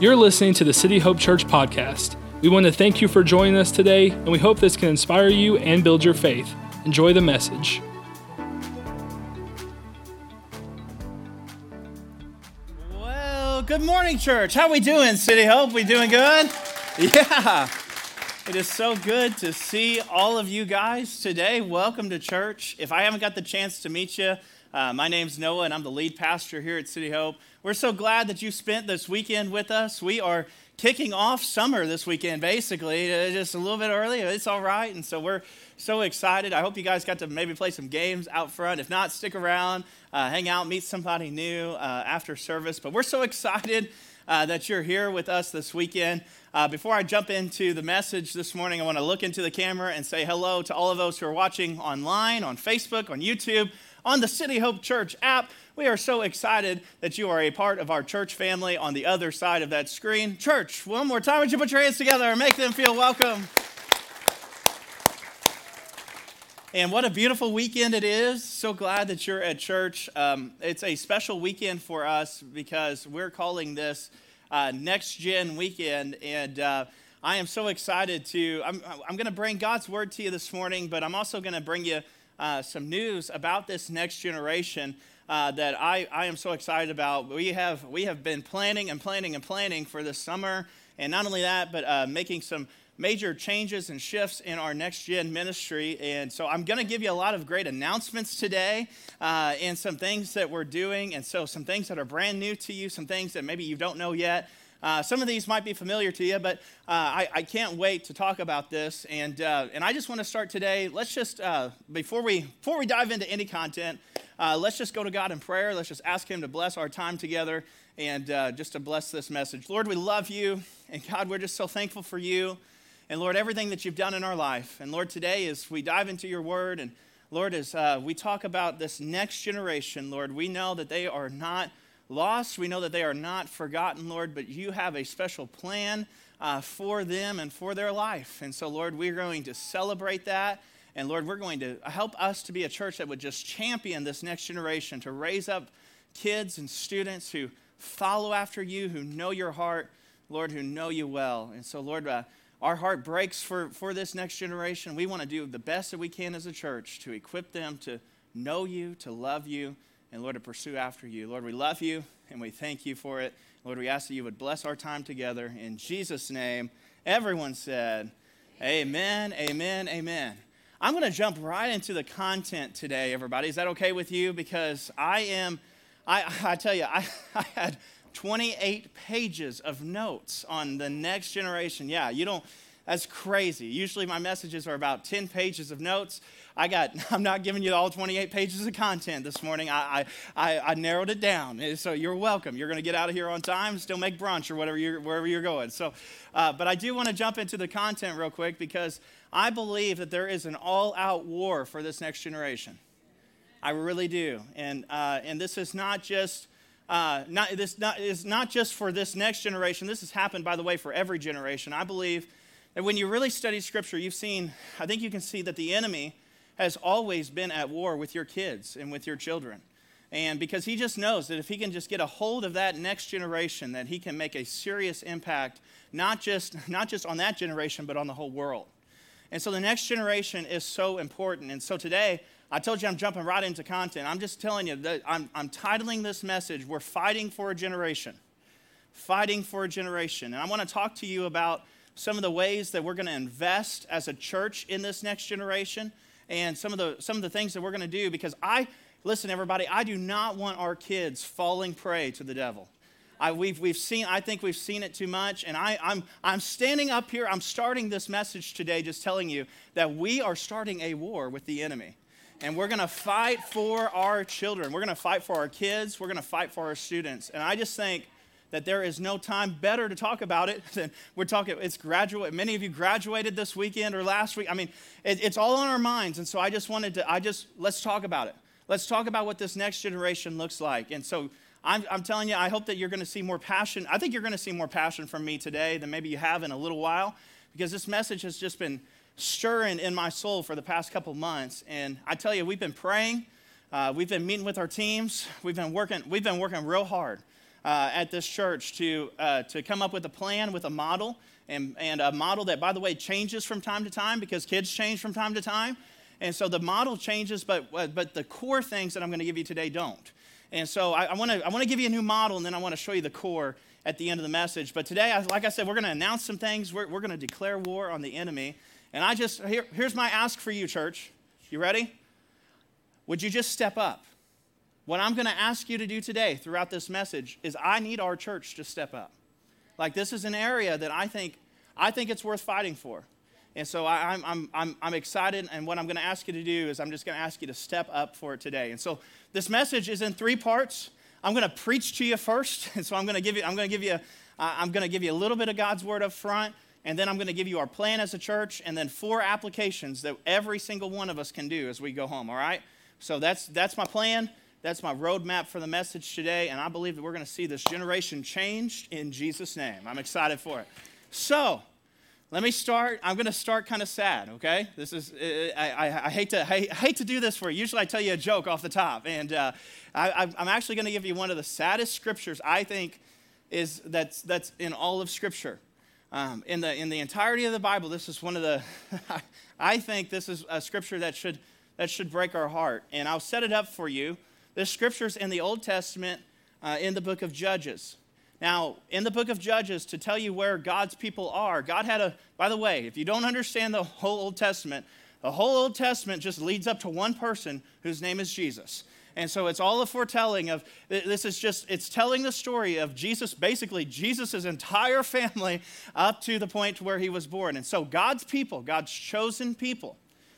You're listening to the City Hope Church podcast. We want to thank you for joining us today, and we hope this can inspire you and build your faith. Enjoy the message. Well, good morning, church. How we doing, City Hope? We doing good? Yeah. It is so good to see all of you guys today. Welcome to church. If I haven't got the chance to meet you, uh, my name's Noah, and I'm the lead pastor here at City Hope. We're so glad that you spent this weekend with us. We are kicking off summer this weekend, basically, just a little bit early. It's all right. And so we're so excited. I hope you guys got to maybe play some games out front. If not, stick around, uh, hang out, meet somebody new uh, after service. But we're so excited. Uh, that you're here with us this weekend. Uh, before I jump into the message this morning, I want to look into the camera and say hello to all of those who are watching online, on Facebook, on YouTube, on the City Hope Church app. We are so excited that you are a part of our church family on the other side of that screen. Church, one more time, would you put your hands together and make them feel welcome? And what a beautiful weekend it is. So glad that you're at church. Um, it's a special weekend for us because we're calling this uh, Next Gen Weekend. And uh, I am so excited to, I'm, I'm going to bring God's word to you this morning, but I'm also going to bring you uh, some news about this next generation uh, that I, I am so excited about. We have, we have been planning and planning and planning for this summer. And not only that, but uh, making some major changes and shifts in our next gen ministry. And so I'm going to give you a lot of great announcements today uh, and some things that we're doing. And so some things that are brand new to you, some things that maybe you don't know yet. Uh, some of these might be familiar to you, but uh, I, I, can't wait to talk about this. And, uh, and I just want to start today. Let's just, uh, before, we, before we dive into any content, uh, let's just go to God in prayer. Let's just ask Him to bless our time together and uh, just to bless this message. Lord, we love you. And God, we're just so thankful for you. And Lord, everything that you've done in our life. And Lord, today as we dive into your word and Lord, as we talk about this next generation, Lord, we know that they are not lost. We know that they are not forgotten, Lord, but you have a special plan uh, for them and for their life. And so, Lord, we're going to celebrate that. And Lord, we're going to help us to be a church that would just champion this next generation to raise up kids and students who follow after you, who know your heart, Lord, who know you well. And so, Lord, uh, our heart breaks for, for this next generation. We want to do the best that we can as a church to equip them to know you, to love you, and Lord, to pursue after you. Lord, we love you and we thank you for it. Lord, we ask that you would bless our time together. In Jesus' name, everyone said, Amen, amen, amen. I'm going to jump right into the content today, everybody. Is that okay with you? Because I am, I, I tell you, I, I had 28 pages of notes on the next generation. Yeah, you don't, that's crazy. Usually my messages are about 10 pages of notes. I got, I'm not giving you all 28 pages of content this morning. I, I, I, narrowed it down. So you're welcome. You're going to get out of here on time, still make brunch or whatever you're, wherever you're going. So, uh, but I do want to jump into the content real quick because I believe that there is an all out war for this next generation. I really do. And, uh, and this is not just. Uh, not, this not, is not just for this next generation. This has happened, by the way, for every generation. I believe that when you really study Scripture, you've seen, I think you can see that the enemy has always been at war with your kids and with your children. And because he just knows that if he can just get a hold of that next generation, that he can make a serious impact, not just, not just on that generation, but on the whole world. And so the next generation is so important. And so today, I told you I'm jumping right into content. I'm just telling you that I'm, I'm titling this message, We're Fighting for a Generation. Fighting for a Generation. And I want to talk to you about some of the ways that we're going to invest as a church in this next generation and some of the some of the things that we're going to do because I listen everybody I do not want our kids falling prey to the devil. I, we've, we've seen, I think we've seen it too much. And I, I'm, I'm standing up here, I'm starting this message today just telling you that we are starting a war with the enemy. And we're going to fight for our children. We're going to fight for our kids. We're going to fight for our students. And I just think that there is no time better to talk about it than we're talking. It's graduate. Many of you graduated this weekend or last week. I mean, it, it's all on our minds, and so I just wanted to. I just let's talk about it. Let's talk about what this next generation looks like. And so I'm, I'm telling you, I hope that you're going to see more passion. I think you're going to see more passion from me today than maybe you have in a little while, because this message has just been stirring in my soul for the past couple months. And I tell you, we've been praying. Uh, we've been meeting with our teams. We've been working. We've been working real hard uh, at this church to, uh, to come up with a plan, with a model, and, and a model that, by the way, changes from time to time because kids change from time to time. And so the model changes, but, but the core things that I'm going to give you today don't. And so I, I want to give you a new model, and then I want to show you the core at the end of the message. But today, like I said, we're going to announce some things. We're, we're going to declare war on the enemy. And I just, here, here's my ask for you, church. You ready? Would you just step up? What I'm going to ask you to do today throughout this message is I need our church to step up. Like this is an area that I think I think it's worth fighting for. And so I, am I'm, I'm, I'm excited, and what I'm going to ask you to do is I'm just going to ask you to step up for it today. And so this message is in three parts. I'm going to preach to you first, and so I'm going to give you I'm going to give you uh, I'm going to give you a little bit of God's word up front, and then I'm going to give you our plan as a church, and then four applications that every single one of us can do as we go home. All right? So that's that's my plan. That's my roadmap for the message today, and I believe that we're going to see this generation changed in Jesus' name. I'm excited for it. So, let me start. I'm going to start kind of sad, okay? This is, I, I, I hate, to, I hate to do this for you. Usually I tell you a joke off the top. And uh, I, I'm actually going to give you one of the saddest scriptures I think is that's, that's in all of Scripture. Um, in, the, in the entirety of the Bible, this is one of the, I think this is a scripture that should, that should break our heart. And I'll set it up for you. This scripture's in the Old Testament, uh, in the book of Judges. Now, in the book of Judges, to tell you where God's people are, God had a, by the way, if you don't understand the whole Old Testament, the whole Old Testament just leads up to one person whose name is Jesus. And so it's all a foretelling of this is just, it's telling the story of Jesus, basically Jesus' entire family up to the point where he was born. And so God's people, God's chosen people,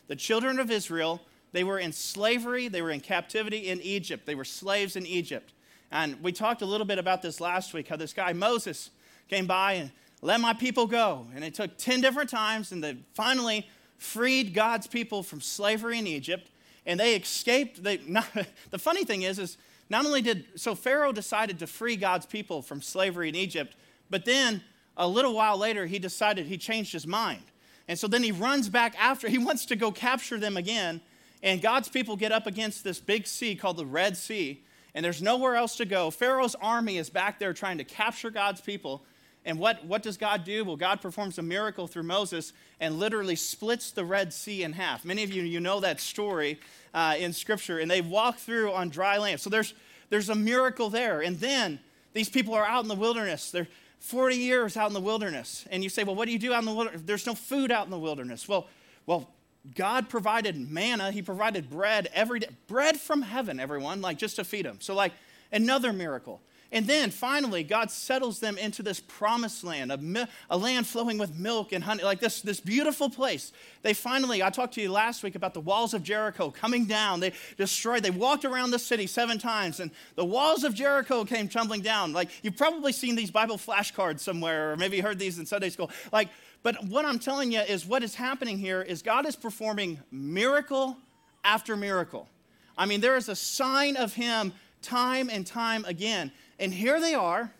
the children of Israel, they were in slavery, they were in captivity in Egypt, they were slaves in Egypt. And we talked a little bit about this last week how this guy, Moses, came by and let my people go. And it took 10 different times, and they finally freed God's people from slavery in Egypt. And they escaped. They, not, the funny thing is, is not only did, so Pharaoh decided to free God's people from slavery in Egypt, but then a little while later, he decided he changed his mind. And so then he runs back after, he wants to go capture them again. And God's people get up against this big sea called the Red Sea, and there's nowhere else to go. Pharaoh's army is back there trying to capture God's people. And what, what does God do? Well, God performs a miracle through Moses and literally splits the Red Sea in half. Many of you, you know that story uh, in Scripture, and they walk through on dry land. So there's, there's a miracle there. And then these people are out in the wilderness. They're 40 years out in the wilderness. And you say, well, what do you do out in the wilderness? There's no food out in the wilderness. Well, well, God provided manna, He provided bread every day, bread from heaven, everyone, like just to feed them. So, like another miracle. And then finally, God settles them into this promised land, a, a, land flowing with milk and honey, like this, this beautiful place. They finally, I talked to you last week about the walls of Jericho coming down. They destroyed, they walked around the city seven times, and the walls of Jericho came tumbling down. Like, you've probably seen these Bible flashcards somewhere, or maybe heard these in Sunday school. Like, but what I'm telling you is what is happening here is God is performing miracle after miracle. I mean, there is a sign of Him time and time again. And here they are,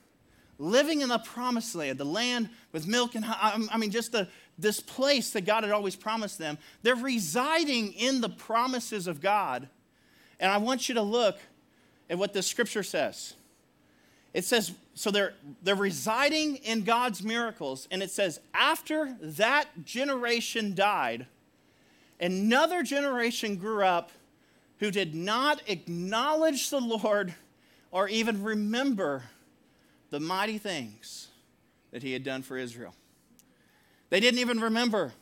living in the promised land, the land with milk and honey. I mean, just the, this place that God had always promised them. They're residing in the promises of God. And I want you to look at what the scripture says. It says, so they're, they're residing in God's miracles. And it says, after that generation died, another generation grew up who did not acknowledge the Lord or even remember the mighty things that he had done for Israel. They didn't even remember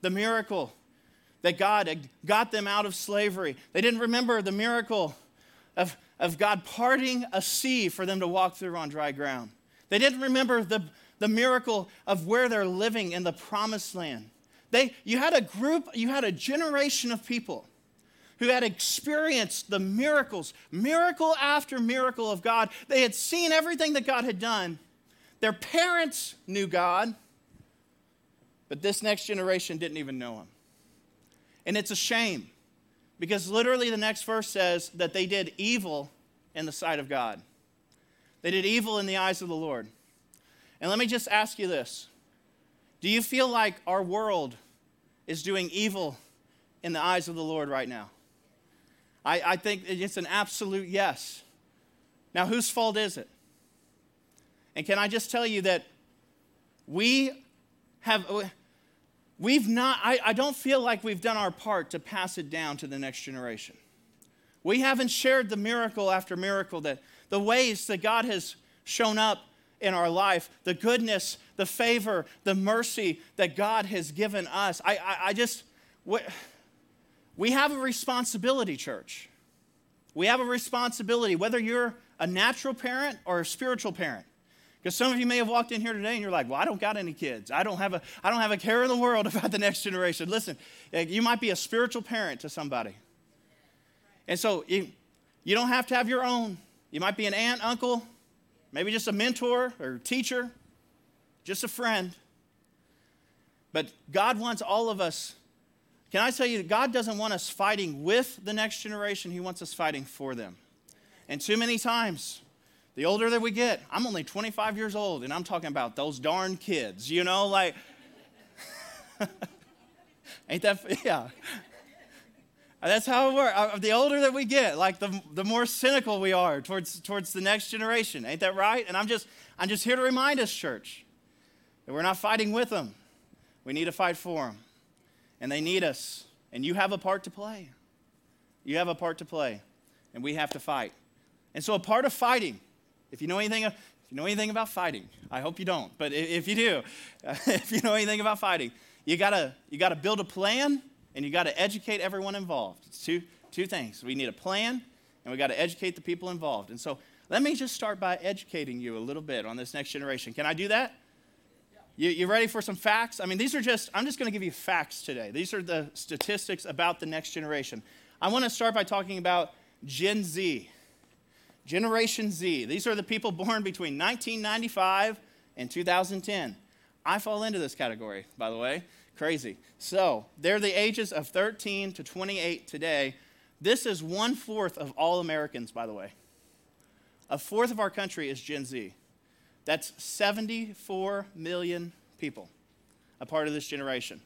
the miracle that God had got them out of slavery. They didn't remember the miracle of of God parting a sea for them to walk through on dry ground. They didn't remember the, the miracle of where they're living in the promised land. They, you had a group, you had a generation of people who had experienced the miracles, miracle after miracle of God. They had seen everything that God had done. Their parents knew God, but this next generation didn't even know Him. And it's a shame because literally, the next verse says that they did evil in the sight of God. They did evil in the eyes of the Lord. And let me just ask you this Do you feel like our world is doing evil in the eyes of the Lord right now? I, I think it's an absolute yes. Now, whose fault is it? And can I just tell you that we have, we've not, I, I don't feel like we've done our part to pass it down to the next generation. We haven't shared the miracle after miracle that the ways that God has shown up in our life, the goodness, the favor, the mercy that God has given us. I, I, I just, we, we have a responsibility, church. We have a responsibility, whether you're a natural parent or a spiritual parent. Because some of you may have walked in here today and you're like, well, I don't got any kids. I don't have a, I don't have a care in the world about the next generation. Listen, eh, you might be a spiritual parent to somebody. And so you, you don't have to have your own. You might be an aunt, uncle, maybe just a mentor or teacher, just a friend. But God wants all of us. Can I tell you, God doesn't want us fighting with the next generation, He wants us fighting for them. And too many times, the older that we get, I'm only 25 years old, and I'm talking about those darn kids, you know, like, ain't that, yeah. That's how it works. Uh, the older that we get, like the, the more cynical we are towards, towards the next generation. Ain't that right? And I'm just, I'm just here to remind us, church, that we're not fighting with them. We need to fight for them. And they need us. And you have a part to play. You have a part to play. And we have to fight. And so a part of fighting if you know anything, if you know anything about fighting, I hope you don't, but if you do, if you know anything about fighting, you gotta you gotta build a plan and you gotta educate everyone involved. It's two two things. We need a plan and we gotta educate the people involved. And so let me just start by educating you a little bit on this next generation. Can I do that? You, you ready for some facts? I mean, these are just, I'm just going to give you facts today. These are the statistics about the next generation. I want to start by talking about Gen Z. Generation Z. These are the people born between 1995 and 2010. I fall into this category, by the way. Crazy. So, they're the ages of 13 to 28 today. This is one fourth of all Americans, by the way. A fourth of our country is Gen Z. That's 74 million people, a part of this generation.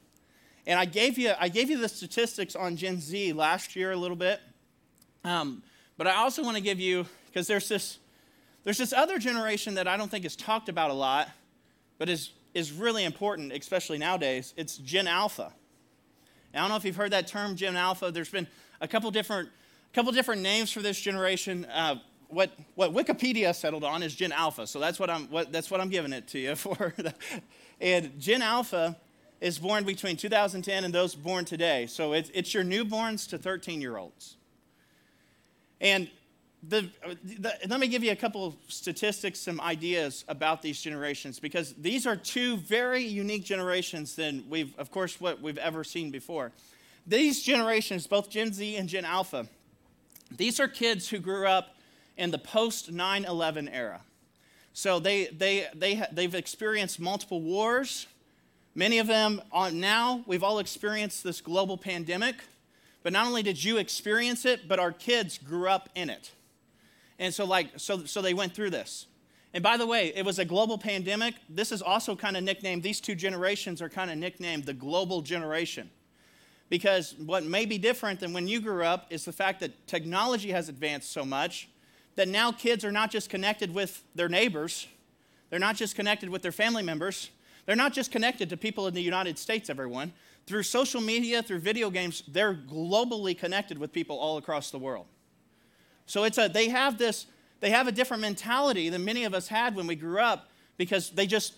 And I gave you, I gave you the statistics on Gen Z last year a little bit. Um, but I also want to give you because there's this, there's this other generation that I don't think is talked about a lot, but is, is really important, especially nowadays. It's Gen Alpha. I don't know if you've heard that term, Gen Alpha. There's been a couple different, a couple different names for this generation. Uh, what, what Wikipedia settled on is Gen Alpha, so that's what I'm, what, that's what I'm giving it to you for. and Gen Alpha is born between 2010 and those born today. So it's, it's your newborns to 13 year olds. And the, the, let me give you a couple of statistics, some ideas about these generations, because these are two very unique generations than we've, of course, what we've ever seen before. These generations, both Gen Z and Gen Alpha, these are kids who grew up in the post 9 11 era. So they, they, they, they've experienced multiple wars. Many of them now, we've all experienced this global pandemic. But not only did you experience it, but our kids grew up in it. And so, like, so, so they went through this. And by the way, it was a global pandemic. This is also kind of nicknamed, these two generations are kind of nicknamed the global generation. Because what may be different than when you grew up is the fact that technology has advanced so much that now kids are not just connected with their neighbors, they're not just connected with their family members, they're not just connected to people in the United States, everyone. Through social media, through video games, they're globally connected with people all across the world. So it's a, they have this, they have a different mentality than many of us had when we grew up because they just,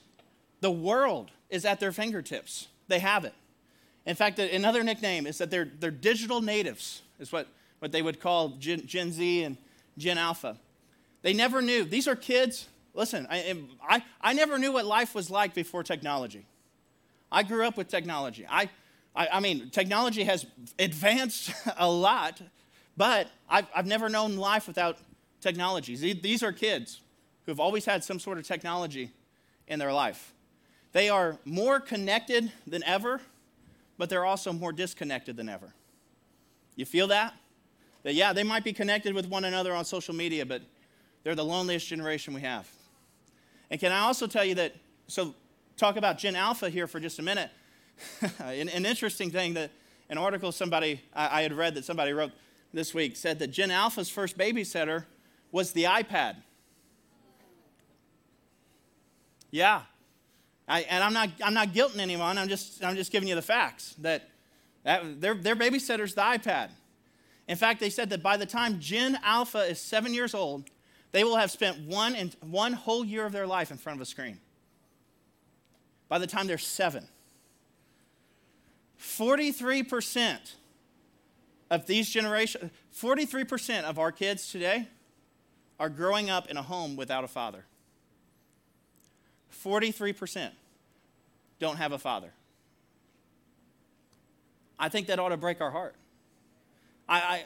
the world is at their fingertips. They have it. In fact, another nickname is that they're, they're digital natives, is what, what they would call Gen, Gen Z and Gen Alpha. They never knew. These are kids. Listen, I, I, I never knew what life was like before technology. I grew up with technology. I, I, I mean, technology has advanced a lot but I've, I've never known life without technologies. These are kids who have always had some sort of technology in their life. They are more connected than ever, but they're also more disconnected than ever. You feel that? That, yeah, they might be connected with one another on social media, but they're the loneliest generation we have. And can I also tell you that, so talk about Gen Alpha here for just a minute. an, an, interesting thing that an article somebody, I, I had read that somebody wrote, this week said that Gen Alpha's first babysitter was the iPad. Yeah. I, and I'm not, I'm not guilting anyone. I'm just, I'm just giving you the facts that, that their, their babysitter's the iPad. In fact, they said that by the time Gen Alpha is seven years old, they will have spent one, in, one whole year of their life in front of a screen. By the time they're seven. 43% of these generations, 43% of our kids today are growing up in a home without a father. 43% don't have a father. I think that ought to break our heart. I,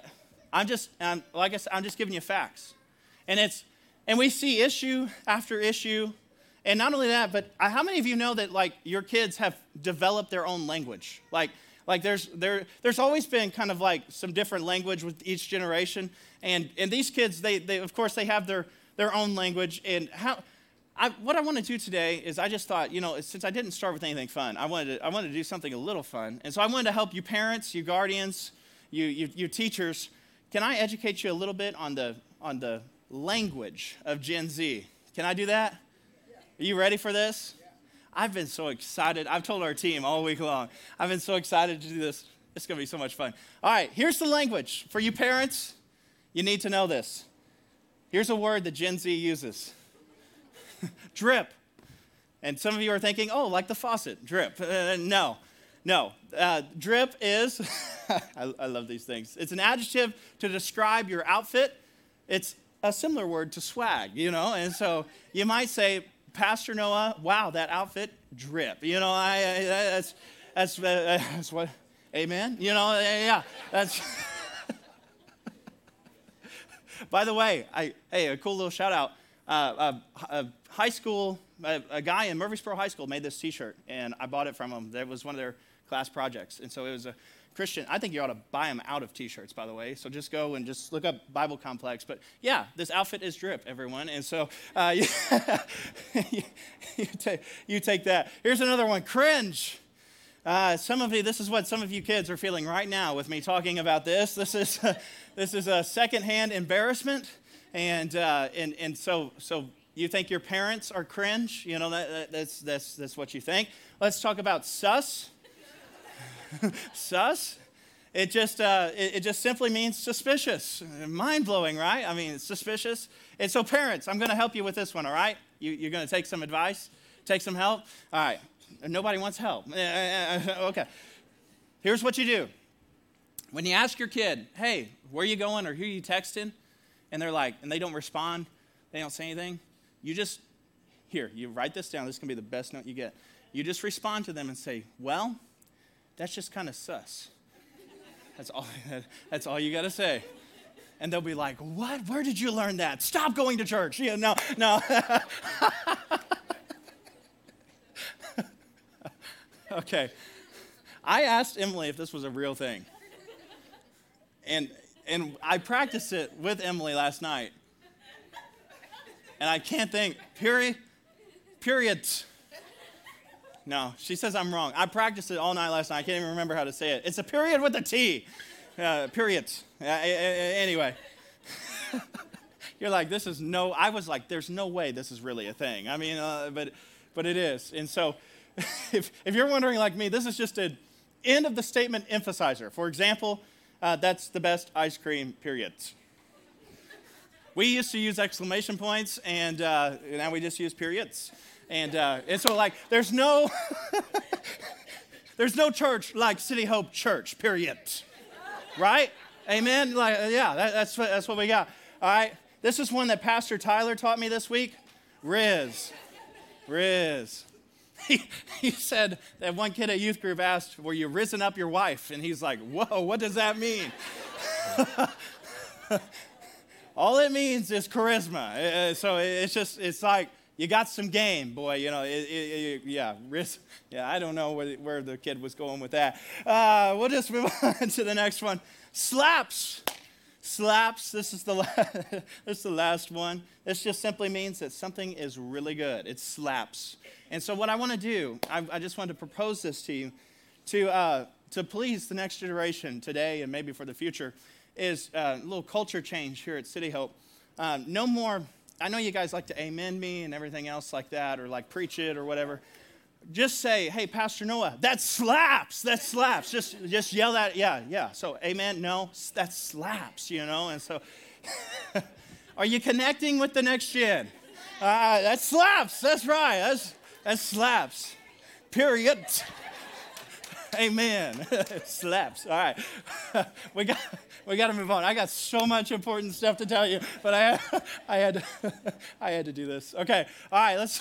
I, am just, I'm, like I said, I'm just giving you facts. And it's, and we see issue after issue. And not only that, but how many of you know that like your kids have developed their own language? Like, like there's, there, there's always been kind of like some different language with each generation. And, and these kids, they, they, of course, they have their, their own language. And how, I, what I want to do today is I just thought, you know, since I didn't start with anything fun, I wanted to, I wanted to do something a little fun. And so I wanted to help you parents, you guardians, you, you, you teachers. Can I educate you a little bit on the, on the language of Gen Z? Can I do that? Are you ready for this? I've been so excited. I've told our team all week long, I've been so excited to do this. It's going to be so much fun. All right, here's the language. For you parents, you need to know this. Here's a word that Gen Z uses drip. And some of you are thinking, oh, like the faucet, drip. Uh, no, no. Uh, drip is, I, I love these things. It's an adjective to describe your outfit. It's a similar word to swag, you know? And so you might say, Pastor Noah, wow, that outfit drip. You know, I, I that's that's uh, that's what. Amen. You know, yeah, that's. By the way, I, hey, a cool little shout out. Uh, a, a, high school, a, a, guy in Murfreesboro High School made this T-shirt, and I bought it from him. That was one of their class projects, and so it was a Christian, I think you ought to buy them out of t shirts, by the way. So just go and just look up Bible Complex. But yeah, this outfit is drip, everyone. And so uh, you, you, take, you take that. Here's another one cringe. Uh, some of you, this is what some of you kids are feeling right now with me talking about this. This is, uh, this is a secondhand embarrassment. And, uh, and, and so, so you think your parents are cringe? You know, that, that's, that's, that's what you think. Let's talk about sus. Sus? It just, uh, it, it, just simply means suspicious. Mind blowing, right? I mean, it's suspicious. And so, parents, I'm going to help you with this one, all right? You, you're going to take some advice, take some help? All right. Nobody wants help. Eh, eh, eh, okay. Here's what you do when you ask your kid, hey, where are you going or who are you texting? And they're like, and they don't respond, they don't say anything, you just, here, you write this down. This is going to be the best note you get. You just respond to them and say, well, that's just kind of sus. That's all, that's all you got to say. And they'll be like, What? Where did you learn that? Stop going to church. Yeah, no, no. okay. I asked Emily if this was a real thing. And, and I practiced it with Emily last night. And I can't think, period, periods. No, she says I'm wrong. I practiced it all night last night. I can't even remember how to say it. It's a period with a T. Uh, periods. Uh, anyway. You're like, this is no, I was like, there's no way this is really a thing. I mean, uh, but, but it is. And so if, if you're wondering like me, this is just an end of the statement emphasizer. For example, uh, that's the best ice cream, periods. We used to use exclamation points, and uh, now we just use periods. And, uh, and so, like, there's no, there's no church like City Hope Church, period. Right? Amen? Like, uh, yeah, that, that's, what, that's what we got. All right? This is one that Pastor Tyler taught me this week. Rizz. Rizz. He, he said that one kid at youth group asked, Were you risen up your wife? And he's like, Whoa, what does that mean? All it means is charisma. Uh, uh, so it's just, it's like, you got some game, boy. You know, it, it, it, yeah, risk. Yeah, I don't know where, where the kid was going with that. Uh, we'll just move on to the next one. Slaps. Slaps. This is the this is the last one. This just simply means that something is really good. It slaps. And so, what I want to do, I, I, just want to propose this to you, to uh, to please the next generation today and maybe for the future, is uh, a little culture change here at City Hope. Uh, no more I know you guys like to amen me and everything else like that, or like preach it or whatever. Just say, hey, Pastor Noah, that slaps, that slaps. Just, just yell that, yeah, yeah. So, amen, no, that slaps, you know? And so, are you connecting with the next gen? Uh, that slaps, that's right, that's, that slaps. Period. Amen. slaps. All right. we got we got to move on. I got so much important stuff to tell you, but I, I had, I had to do this. Okay, all right. Let's.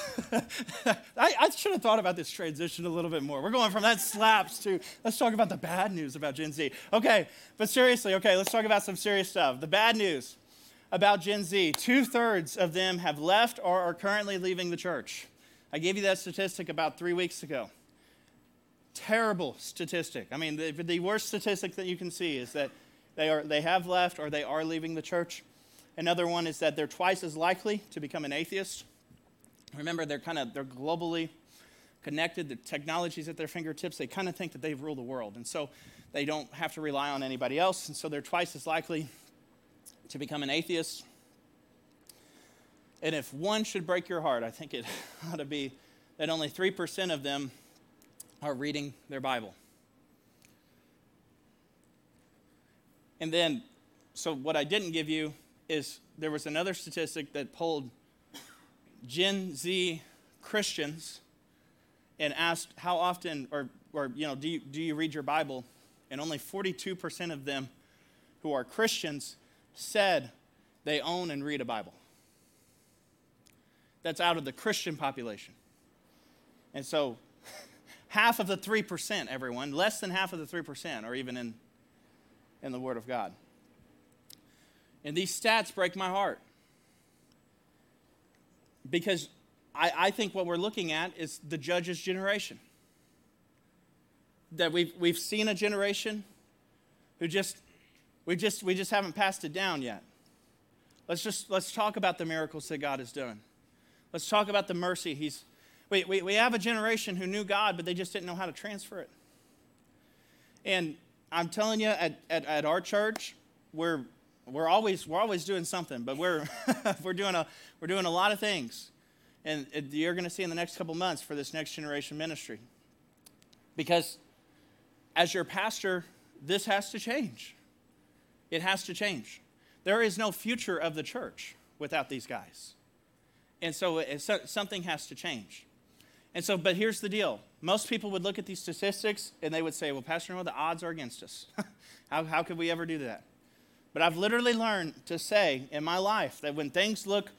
I, I should have thought about this transition a little bit more. We're going from that slaps to let's talk about the bad news about Gen Z. Okay, but seriously, okay, let's talk about some serious stuff. The bad news about Gen Z: two thirds of them have left or are currently leaving the church. I gave you that statistic about three weeks ago terrible statistic. I mean, the, the, worst statistic that you can see is that they, are, they have left or they are leaving the church. Another one is that they're twice as likely to become an atheist. Remember, they're kind of they're globally connected. The technology's at their fingertips. They kind of think that they rule the world, and so they don't have to rely on anybody else. And so they're twice as likely to become an atheist. And if one should break your heart, I think it ought to be that only 3% of them are reading their Bible. And then, so what I didn't give you is there was another statistic that polled Gen Z Christians and asked how often, or, or you know, do you, do you read your Bible? And only 42% of them who are Christians said they own and read a Bible. That's out of the Christian population. And so, half of the 3%, everyone, less than half of the 3% are even in in the Word of God. And these stats break my heart because I, I think what we're looking at is the judge's generation. That we've, we've seen a generation who just we just we just haven't passed it down yet. Let's just let's talk about the miracles that God is doing Let's talk about the mercy He's we, we, we have a generation who knew God, but they just didn't know how to transfer it. And I'm telling you, at, at, at our church, we're, we're, always, we're always doing something, but we're, we're, doing a, we're doing a lot of things. And you're going to see in the next couple months for this next generation ministry. Because as your pastor, this has to change. It has to change. There is no future of the church without these guys. And so, so something has to change. And so, but here's the deal most people would look at these statistics and they would say, well, Pastor Noah, the odds are against us. how, how could we ever do that? But I've literally learned to say in my life that when things look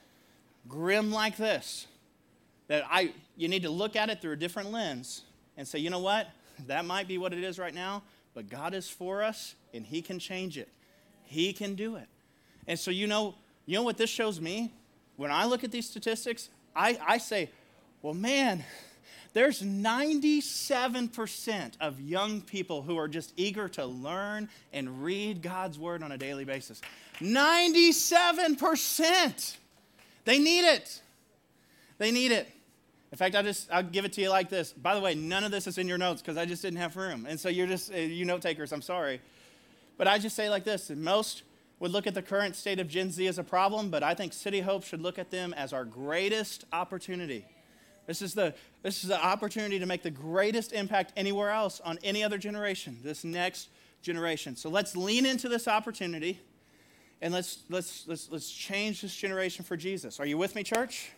grim like this, that I, you need to look at it through a different lens and say, you know what? That might be what it is right now, but God is for us and He can change it. He can do it. And so, you know, you know what this shows me? When I look at these statistics, I, I say, well, man, there's 97% of young people who are just eager to learn and read God's word on a daily basis. 97%. They need it. They need it. In fact, I'll just I'll give it to you like this. By the way, none of this is in your notes because I just didn't have room. And so you're just uh, you note takers, I'm sorry. But I just say like this, most would look at the current state of Gen Z as a problem, but I think City Hope should look at them as our greatest opportunity this is, the, this is the opportunity to make the greatest impact anywhere else on any other generation, this next generation. So let's lean into this opportunity and let's, let's, let's, let's change this generation for Jesus. Are you with me, church?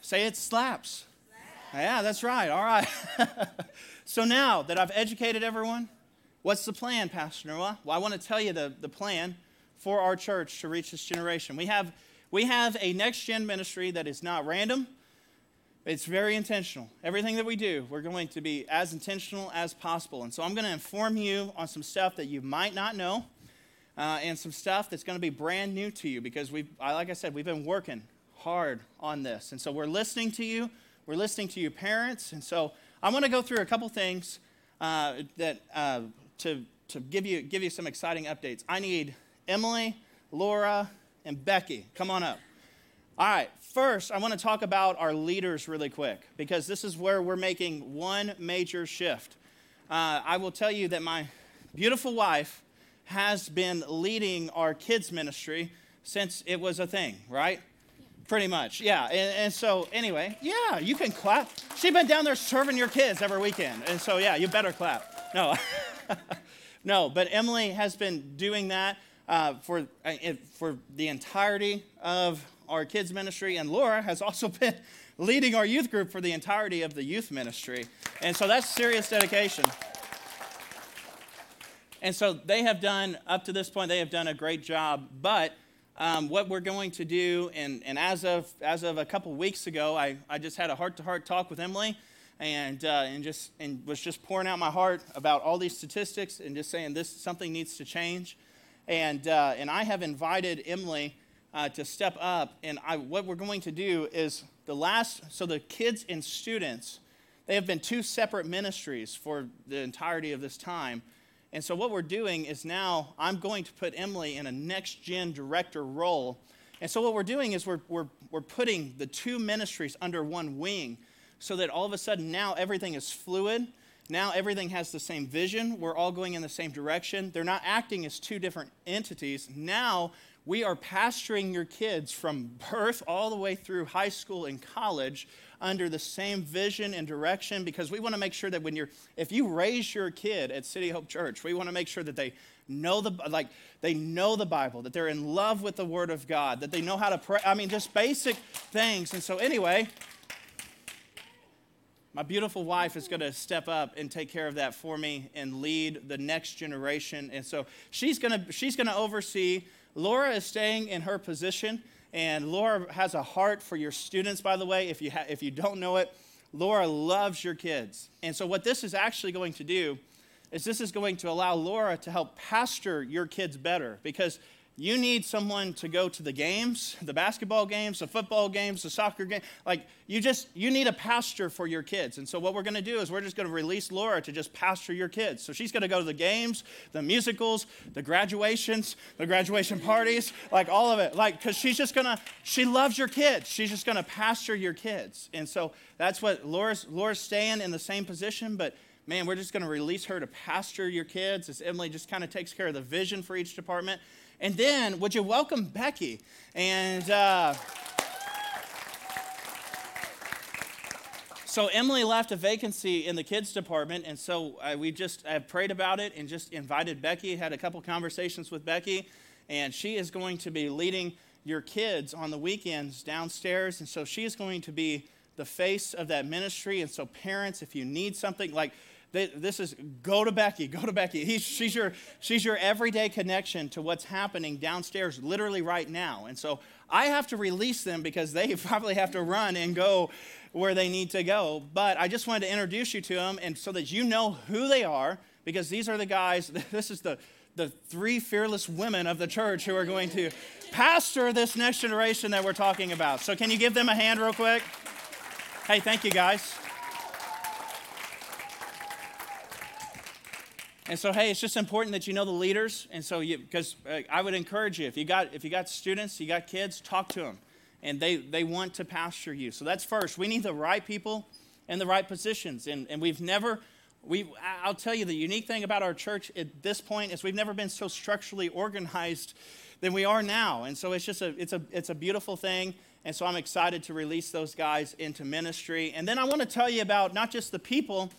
Say it slaps. Yeah, that's right. All right. so now that I've educated everyone, what's the plan, Pastor Noah? Well, I want to tell you the, the plan for our church to reach this generation. We have, we have a next gen ministry that is not random, it's very intentional. Everything that we do, we're going to be as intentional as possible. And so I'm going to inform you on some stuff that you might not know uh, and some stuff that's going to be brand new to you because we, like I said, we've been working hard on this. And so we're listening to you. We're listening to your parents. And so I want to go through a couple things uh, that uh, to, to give, you, give you some exciting updates. I need Emily, Laura, and Becky. Come on up. All right, first, I want to talk about our leaders really quick because this is where we're making one major shift. Uh, I will tell you that my beautiful wife has been leading our kids' ministry since it was a thing, right? Pretty much, yeah. And, and, so, anyway, yeah, you can clap. She's been down there serving your kids every weekend. And so, yeah, you better clap. No, no, but Emily has been doing that uh, for, uh, for the entirety of our kids' ministry. And Laura has also been leading our youth group for the entirety of the youth ministry. And so, that's serious dedication. And so, they have done, up to this point, they have done a great job. But um, what we're going to do, and, and as, of, as of a couple weeks ago, I, I just had a heart to heart talk with Emily and, uh, and, just, and was just pouring out my heart about all these statistics and just saying this something needs to change. And, uh, and I have invited Emily uh, to step up. And I, what we're going to do is the last, so the kids and students, they have been two separate ministries for the entirety of this time. And so, what we're doing is now I'm going to put Emily in a next gen director role. And so, what we're doing is we're, we're, we're putting the two ministries under one wing so that all of a sudden now everything is fluid. Now everything has the same vision. We're all going in the same direction. They're not acting as two different entities. Now we are pastoring your kids from birth all the way through high school and college under the same vision and direction because we want to make sure that when you're if you raise your kid at City Hope Church, we want to make sure that they know the like they know the Bible, that they're in love with the word of God, that they know how to pray. I mean just basic things. And so anyway, my beautiful wife is going to step up and take care of that for me and lead the next generation. And so she's going to she's going to oversee Laura is staying in her position, and Laura has a heart for your students, by the way. If you, ha- if you don't know it, Laura loves your kids. And so, what this is actually going to do is this is going to allow Laura to help pastor your kids better because you need someone to go to the games, the basketball games, the football games, the soccer game. Like you just you need a pastor for your kids. And so what we're going to do is we're just going to release Laura to just pastor your kids. So she's going to go to the games, the musicals, the graduations, the graduation parties, like all of it. Like cuz she's just going to she loves your kids. She's just going to pastor your kids. And so that's what Laura's Laura's staying in the same position, but man, we're just going to release her to pastor your kids as Emily just kind of takes care of the vision for each department. And then, would you welcome Becky? And uh, so Emily left a vacancy in the kids department, and so uh, we just have prayed about it and just invited Becky. Had a couple conversations with Becky, and she is going to be leading your kids on the weekends downstairs, and so she is going to be the face of that ministry. And so, parents, if you need something like this is go to Becky, go to Becky. He's, she's, your, she's your everyday connection to what's happening downstairs, literally right now. And so I have to release them because they probably have to run and go where they need to go. But I just wanted to introduce you to them and so that you know who they are because these are the guys, this is the, the three fearless women of the church who are going to pastor this next generation that we're talking about. So, can you give them a hand real quick? Hey, thank you guys. And so, hey, it's just important that you know the leaders. And so, because uh, I would encourage you, if you got if you got students, you got kids, talk to them, and they they want to pasture you. So that's first. We need the right people in the right positions, and and we've never. We, I'll tell you the unique thing about our church at this point is we've never been so structurally organized than we are now, and so it's just a it's a it's a beautiful thing. And so I'm excited to release those guys into ministry. And then I want to tell you about not just the people,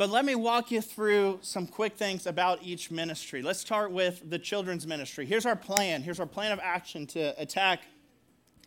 but let me walk you through some quick things about each ministry. Let's start with the children's ministry. Here's our plan. Here's our plan of action to attack.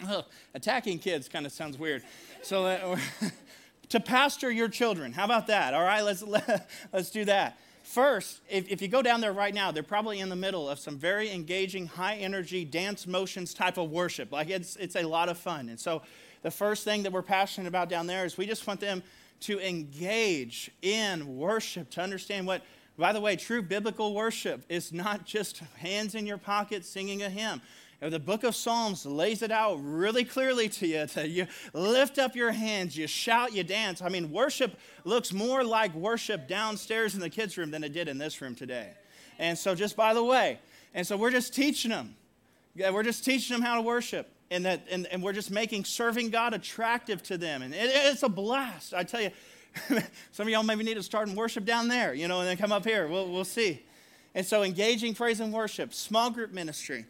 Ugh, attacking kids kind of sounds weird. So, uh, to pastor your children. How about that? All right, let's, let, let's do that. First, if, if you go down there right now, they're probably in the middle of some very engaging, high energy dance motions type of worship. Like it's, it's a lot of fun. And so, the first thing that we're passionate about down there is we just want them to engage in worship, to understand what, by the way, true biblical worship is not just hands in your pocket singing a hymn. The book of Psalms lays it out really clearly to you. To you lift up your hands, you shout, you dance. I mean, worship looks more like worship downstairs in the kids' room than it did in this room today. And so, just by the way, and so we're just teaching them. We're just teaching them how to worship and that and, and we're just making serving God attractive to them. And it, it's a blast. I tell you, some of y'all maybe need to start in worship down there, you know, and then come up here. We'll, we'll see. And so engaging praise and worship, small group ministry.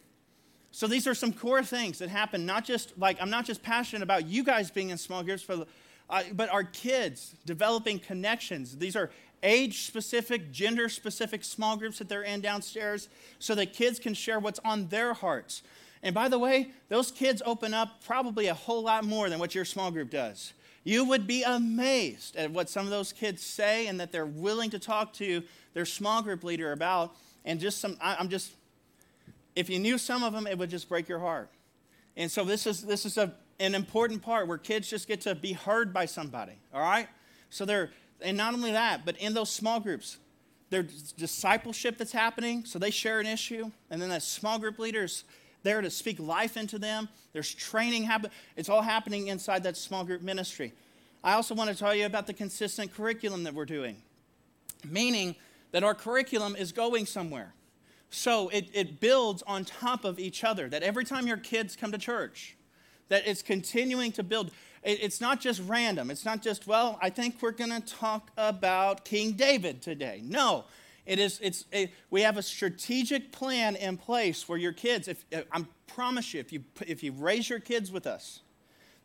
So these are some core things that happen, not just like I'm not just passionate about you guys being in small groups, but, uh, but our kids developing connections. These are age specific, gender specific small groups that they're in downstairs so that kids can share what's on their hearts. And by the way, those kids open up probably a whole lot more than what your small group does. You would be amazed at what some of those kids say and that they're willing to talk to their small group leader about. And just some, I'm just if you knew some of them, it would just break your heart. And so this is this is a, an important part where kids just get to be heard by somebody. All right. So they're and not only that, but in those small groups, there's discipleship that's happening. So they share an issue, and then that small group leaders there to speak life into them. There's training happen. It's all happening inside that small group ministry. I also want to tell you about the consistent curriculum that we're doing, meaning that our curriculum is going somewhere. So it, it builds on top of each other, that every time your kids come to church, that it's continuing to build. It, it's not just random. It's not just, well, I think we're going to talk about King David today. No, it is, it's, it, we have a strategic plan in place where your kids, if, I promise you, if you, if you raise your kids with us,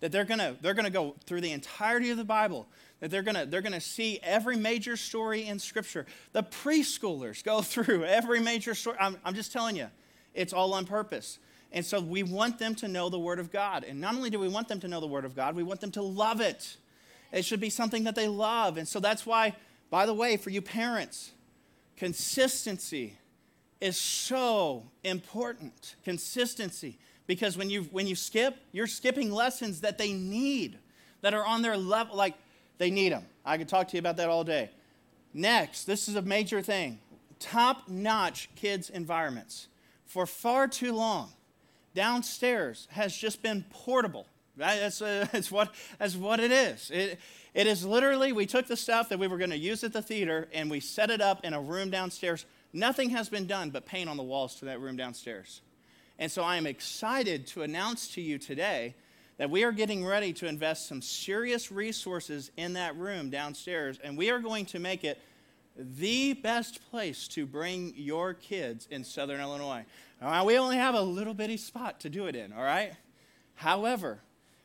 that they're going to they're to go through the entirety of the Bible that they're going to they're to see every major story in scripture. The preschoolers go through every major story. I'm, I'm just telling you it's all on purpose. And so we want them to know the word of god. And not only do we want them to know the word of god we want them to love it. It should be something that they love. And so that's why by the way for you parents consistency is so important consistency because when you when you skip you're skipping lessons that they need that are on their level like they need them. I could talk to you about that all day. Next, this is a major thing top notch kids' environments. For far too long, downstairs has just been portable. That's, uh, that's, what, that's what it is. It, it is literally, we took the stuff that we were going to use at the theater and we set it up in a room downstairs. Nothing has been done but paint on the walls to that room downstairs. And so I am excited to announce to you today that we are getting ready to invest some serious resources in that room downstairs, and we are going to make it the best place to bring your kids in Southern Illinois. We only have a little bitty spot to do it in, all right? However,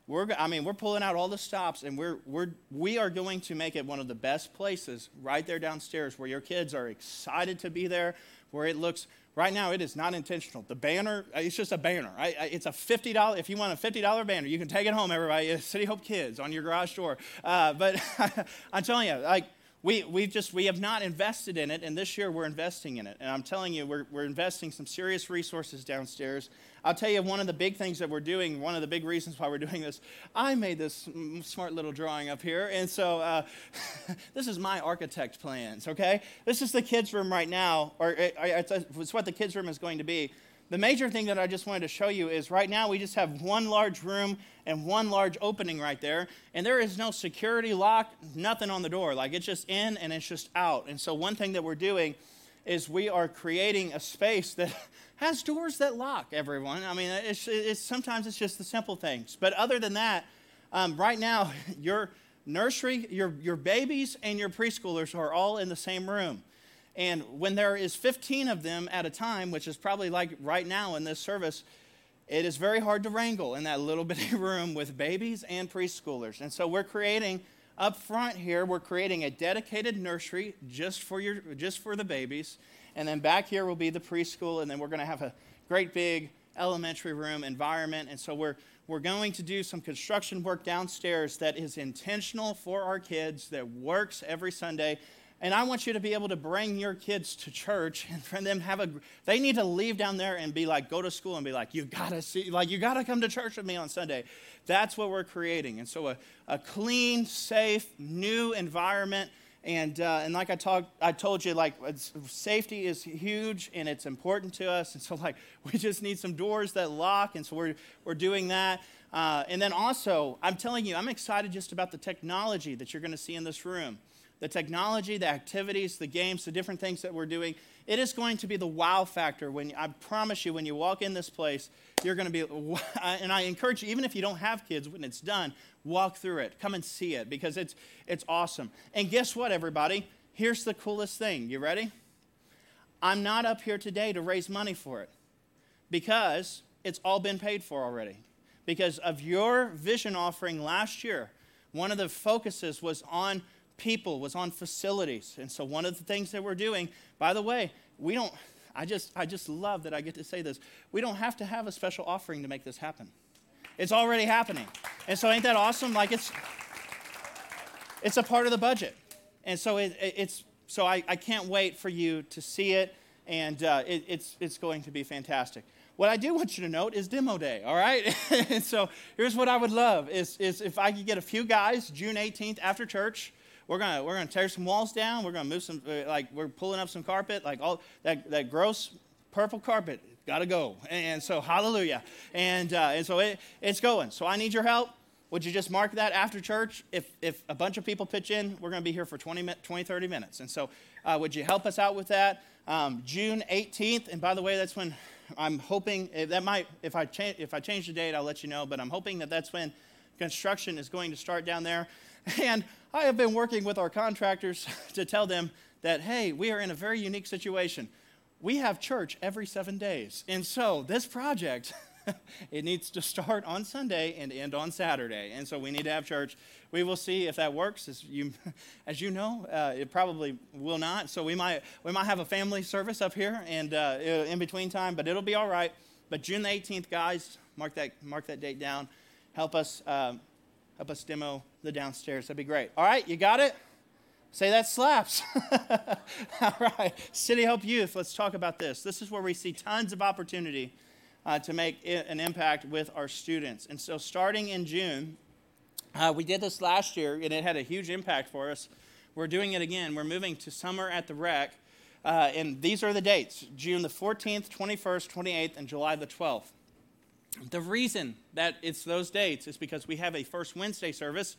we're, I mean, we're pulling out all the stops, and we're, we're, we are going to make it one of the best places right there downstairs where your kids are excited to be there, where it looks Right now, it is not intentional. The banner, uh, it's just a banner. It's a $50, if you want a $50 banner, you can take it home, everybody. It's City Hope Kids on your garage door. Uh, but I'm telling you, like, we, we've just, we have not invested in it, and this year we're investing in it. And I'm telling you, we're, we're investing some serious resources downstairs. I'll tell you one of the big things that we're doing, one of the big reasons why we're doing this. I made this smart little drawing up here, and so uh, this is my architect plans, okay? This is the kids' room right now, or it's what the kids' room is going to be. The major thing that I just wanted to show you is right now we just have one large room and one large opening right there, and there is no security lock, nothing on the door. Like it's just in and it's just out. And so, one thing that we're doing is we are creating a space that has doors that lock everyone. I mean, it's, it's sometimes it's just the simple things. But other than that, um, right now, your nursery, your, your babies, and your preschoolers are all in the same room. And when there is 15 of them at a time, which is probably like right now in this service, it is very hard to wrangle in that little bitty room with babies and preschoolers. And so we're creating up front here, we're creating a dedicated nursery just for your just for the babies. And then back here will be the preschool, and then we're going to have a great big elementary room environment. And so we're we're going to do some construction work downstairs that is intentional for our kids, that works every Sunday, and I want you to be able to bring your kids to church and for them have a, they need to leave down there and be like, go to school and be like, you gotta see, like, you gotta come to church with me on Sunday. That's what we're creating. And so a, a clean, safe, new environment. And, uh, and like I, talked, I told you, like safety is huge and it's important to us. And so like we just need some doors that lock. And so we're, we're doing that. Uh, and then also, I'm telling you, I'm excited just about the technology that you're going to see in this room the technology, the activities, the games, the different things that we're doing, it is going to be the wow factor. When I promise you, when you walk in this place, you're going to be. And I encourage you, even if you don't have kids, when it's done, walk through it, come and see it because it's it's awesome. And guess what, everybody? Here's the coolest thing. You ready? I'm not up here today to raise money for it because it's all been paid for already. Because of your vision offering last year, one of the focuses was on people, was on facilities. And so one of the things that we're doing, by the way, we don't I just I just love that I get to say this. We don't have to have a special offering to make this happen. It's already happening. And so ain't that awesome? Like it's it's a part of the budget. And so it, it's so I, I can't wait for you to see it and uh, it, it's, it's going to be fantastic. What I do want you to note is demo day, all right? and so here's what I would love is, is if I could get a few guys June 18th after church. We're gonna we're gonna tear some walls down. We're gonna move some uh, like we're pulling up some carpet. Like all that that gross purple carpet got to go. And so hallelujah. And uh, and so it, it's going. So I need your help. Would you just mark that after church? If, if a bunch of people pitch in, we're to be here for 20, 20 30 minutes. And so, uh, would you help us out with that? um, June 18th. And by the way, that's when I'm hoping that might, if I, cha- if I change the date, I'll let you know. But I'm hoping that that's when construction is going to start down there. And I have been working with our contractors to tell them that, hey, we are in a very unique situation. We have church every seven days. And so this project, it needs to start on Sunday and end on Saturday. And so we need to have church we will see if that works. As you, as you know, uh, it probably will not. So we might, we might have a family service up here and uh, in between time, but it'll be all right. But June the 18th, guys, mark that, mark that date down. Help us, uh, help us demo the downstairs. That'd be great. All right, you got it? Say that slaps. all right, City Hope Youth, let's talk about this. This is where we see tons of opportunity uh, to make an impact with our students. And so, starting in June, uh, we did this last year, and it had a huge impact for us. We're doing it again. We're moving to summer at the rec. Uh, and these are the dates June the 14th, 21st, 28th, and July the 12th. The reason that it's those dates is because we have a first Wednesday service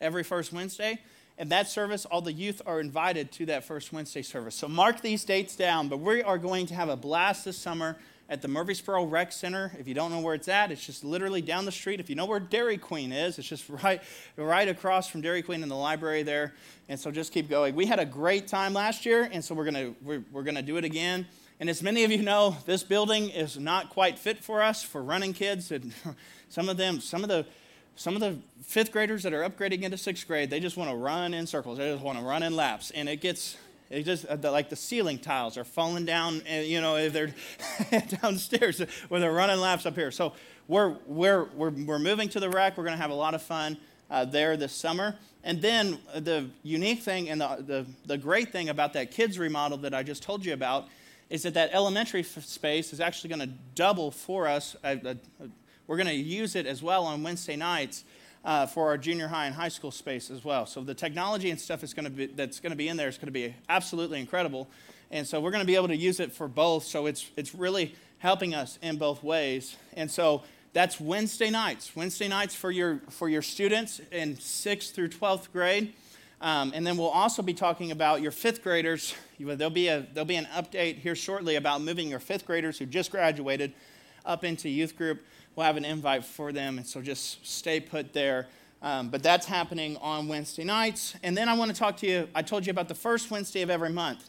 every first Wednesday. And that service, all the youth are invited to that first Wednesday service. So mark these dates down. But we are going to have a blast this summer at the Murphysboro Rec Center. If you don't know where it's at, it's just literally down the street. If you know where Dairy Queen is, it's just right, right across from Dairy Queen in the library there. And so just keep going. We had a great time last year, and so we're gonna we're, we're gonna do it again. And as many of you know, this building is not quite fit for us for running kids. And some of them, some of the some of the fifth graders that are upgrading into sixth grade, they just want to run in circles. They just want to run in laps, and it gets it just uh, like the ceiling tiles are falling down, uh, you know, if they're downstairs when they're running laps up here. So we're, we're, we're, we're moving to the rec. We're going to have a lot of fun uh, there this summer. And then the unique thing and the, the, the great thing about that kids remodel that I just told you about is that that elementary space is actually going to double for us. Uh, uh, we're going to use it as well on Wednesday nights uh, for our junior high and high school space as well. So the technology and stuff is going to be that's going to be in there is going to be absolutely incredible, and so we're going to be able to use it for both. So it's it's really helping us in both ways, and so. That's Wednesday nights. Wednesday nights for your for your students in sixth through twelfth grade, um, and then we'll also be talking about your fifth graders. There'll be a there'll be an update here shortly about moving your fifth graders who just graduated up into youth group we'll have an invite for them. And so just stay put there. Um, but that's happening on Wednesday nights. And then I want to talk to you. I told you about the first Wednesday of every month.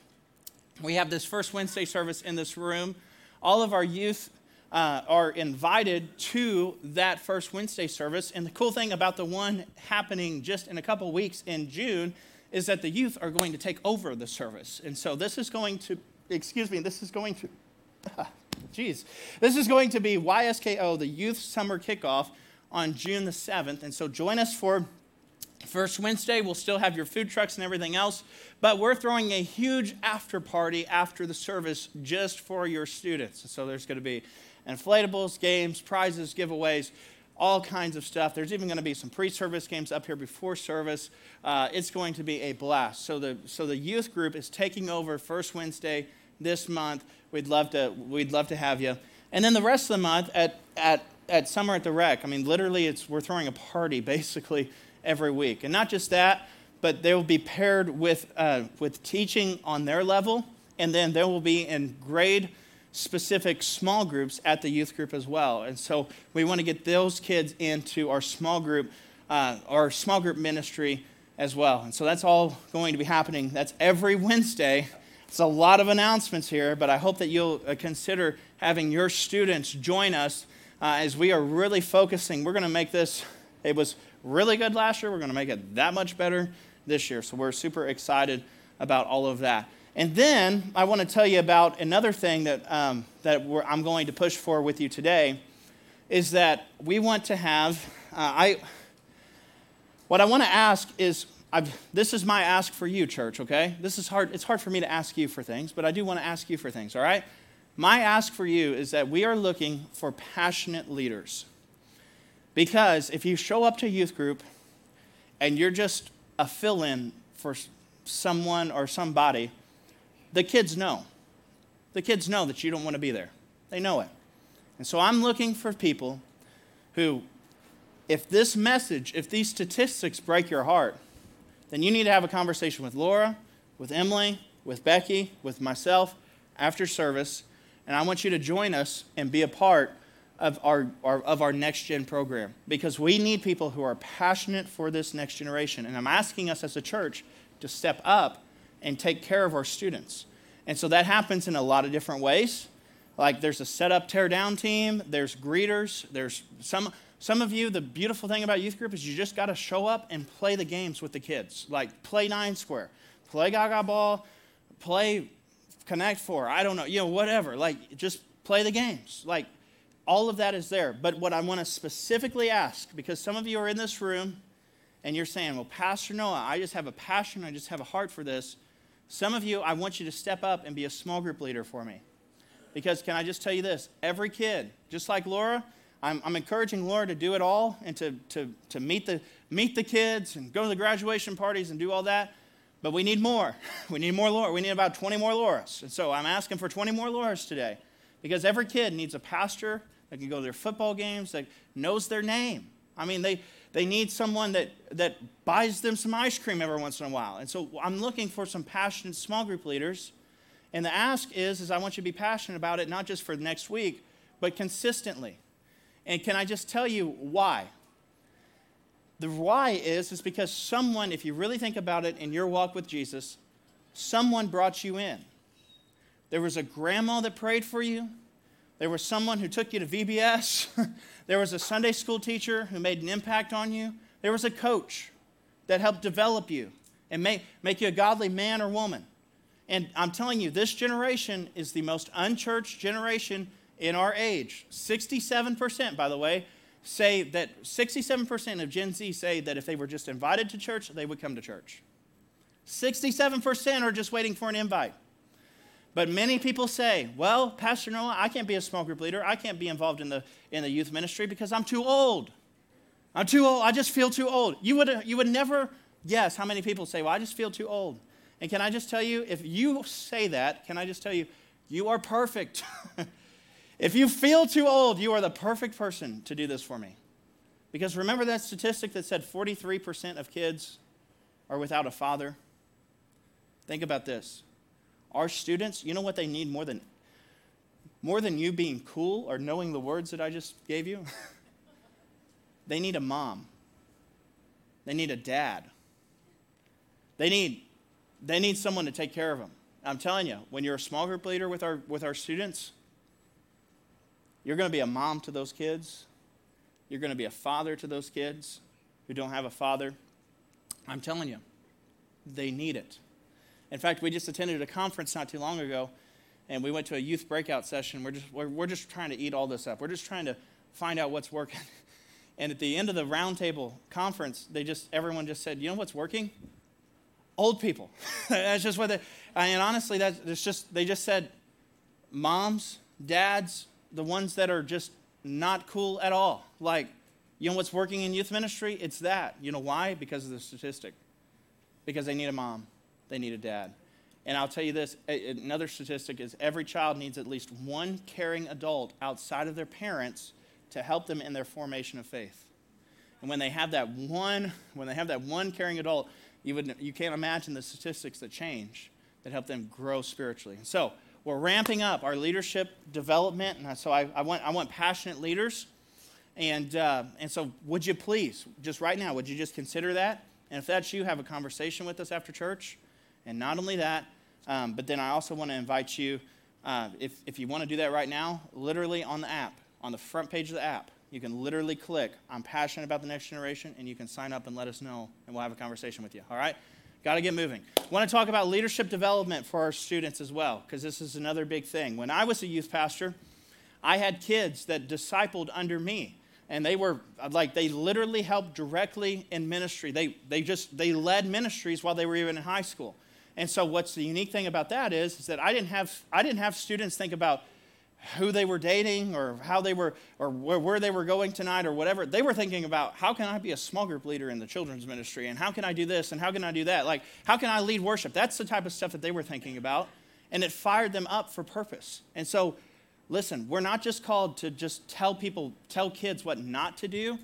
We have this first Wednesday service in this room. All of our youth uh, are invited to that first Wednesday service. And the cool thing about the one happening just in a couple weeks in June is that the youth are going to take over the service. And so this is going to, excuse me, this is going to, Jeez. This is going to be YSKO, the Youth Summer Kickoff, on June the 7th. And so join us for First Wednesday. We'll still have your food trucks and everything else, but we're throwing a huge after party after the service just for your students. So there's going to be inflatables, games, prizes, giveaways all kinds of stuff. There's even going to be some pre-service games up here before service. Uh, it's going to be a blast. So the so the youth group is taking over first Wednesday this month. We'd love to, we'd love to have you. And then the rest of the month at, at, at Summer at the Rec, I mean, literally, it's, we're throwing a party basically every week. And not just that, but they will be paired with, uh, with teaching on their level, and then they will be in grade specific small groups at the youth group as well. And so we want to get those kids into our small group, uh, our small group ministry as well. And so that's all going to be happening. That's every Wednesday It's a lot of announcements here, but I hope that you'll uh, consider having your students join us uh, as we are really focusing. We're going to make this, it was really good last year. We're going to make it that much better this year. So we're super excited about all of that. And then I want to tell you about another thing that, um, that I'm going to push for with you today is that we want to have, uh, I, what I want to ask is I've, this is my ask for you, church, okay? This is hard. It's hard for me to ask you for things, but I do want to ask you for things, all right? My ask for you is that we are looking for passionate leaders. Because if you show up to youth group and you're just a fill in for someone or somebody, the kids know. The kids know that you don't want to be there. They know it. And so I'm looking for people who, if this message, if these statistics break your heart, then you need to have a conversation with Laura, with Emily, with Becky, with myself after service. And I want you to join us and be a part of our, our, of our next gen program because we need people who are passionate for this next generation. And I'm asking us as a church to step up and take care of our students. And so that happens in a lot of different ways. Like there's a set up, tear down team, there's greeters, there's some some of you, the beautiful thing about youth group is you just got to show up and play the games with the kids. Like play nine square, play gaga ball, play connect four, I don't know, you know, whatever. Like just play the games. Like all of that is there. But what I want to specifically ask, because some of you are in this room and you're saying, well, Pastor Noah, I just have a passion, I just have a heart for this. Some of you, I want you to step up and be a small group leader for me. Because can I just tell you this? Every kid, just like Laura, I'm, I'm encouraging Laura to do it all and to, to, to meet, the, meet the kids and go to the graduation parties and do all that. But we need more. We need more Laura. We need about 20 more Lauras. And so I'm asking for 20 more Lauras today because every kid needs a pastor that can go to their football games, that knows their name. I mean, they, they need someone that, that buys them some ice cream every once in a while. And so I'm looking for some passionate small group leaders. And the ask is, is I want you to be passionate about it, not just for the next week, but consistently. And can I just tell you why? The why is is because someone, if you really think about it in your walk with Jesus, someone brought you in. There was a grandma that prayed for you. There was someone who took you to VBS. there was a Sunday school teacher who made an impact on you. There was a coach that helped develop you and make, make you a godly man or woman. And I'm telling you, this generation is the most unchurched generation in our age, 67%, by the way, say that 67% of Gen Z say that if they were just invited to church, they would come to church. 67% are just waiting for an invite. But many people say, well, Pastor Noah, I can't be a small group leader. I can't be involved in the, in the youth ministry because I'm too old. I'm too old. I just feel too old. You would, you would never guess how many people say, well, I just feel too old. And can I just tell you, if you say that, can I just tell you, you are perfect. If you feel too old, you are the perfect person to do this for me. Because remember that statistic that said 43% of kids are without a father? Think about this. Our students, you know what they need more than more than you being cool or knowing the words that I just gave you? they need a mom. They need a dad. They need they need someone to take care of them. I'm telling you, when you're a small group leader with our with our students, you're going to be a mom to those kids. You're going to be a father to those kids who don't have a father. I'm telling you, they need it. In fact, we just attended a conference not too long ago, and we went to a youth breakout session. We're just, we're, we're just trying to eat all this up. We're just trying to find out what's working. And at the end of the roundtable conference, they just everyone just said, "You know what's working? Old people." that's just what they. And honestly, that's just they just said, "Moms, dads, the ones that are just not cool at all. Like, you know what's working in youth ministry? It's that. You know why? Because of the statistic. Because they need a mom, they need a dad. And I'll tell you this another statistic is every child needs at least one caring adult outside of their parents to help them in their formation of faith. And when they have that one, when they have that one caring adult, you, would, you can't imagine the statistics that change that help them grow spiritually. And So, we're ramping up our leadership development. And so I, I, want, I want passionate leaders. And, uh, and so, would you please, just right now, would you just consider that? And if that's you, have a conversation with us after church. And not only that, Um, but then I also want to invite you, uh, if, if you want to do that right now, literally on the app, on the front page of the app, you can literally click, I'm passionate about the next generation, and you can sign up and let us know, and we'll have a conversation with you. All right? Got to get moving. Want to talk about leadership development for our students as well, because this is another big thing. When I was a youth pastor, I had kids that discipled under me and they were like they literally helped directly in ministry they, they just they led ministries while they were even in high school and so what's the unique thing about that is, is that i didn't have i didn't have students think about who they were dating or how they were or where, where they were going tonight or whatever. They were thinking about how can i be a small group leader in the children's ministry and how can i do this and how can i do that? Like how can i lead worship? That's the type of stuff that they were thinking about and it fired them up for purpose. And so Listen, we're not just called to just tell people, tell kids what not to do.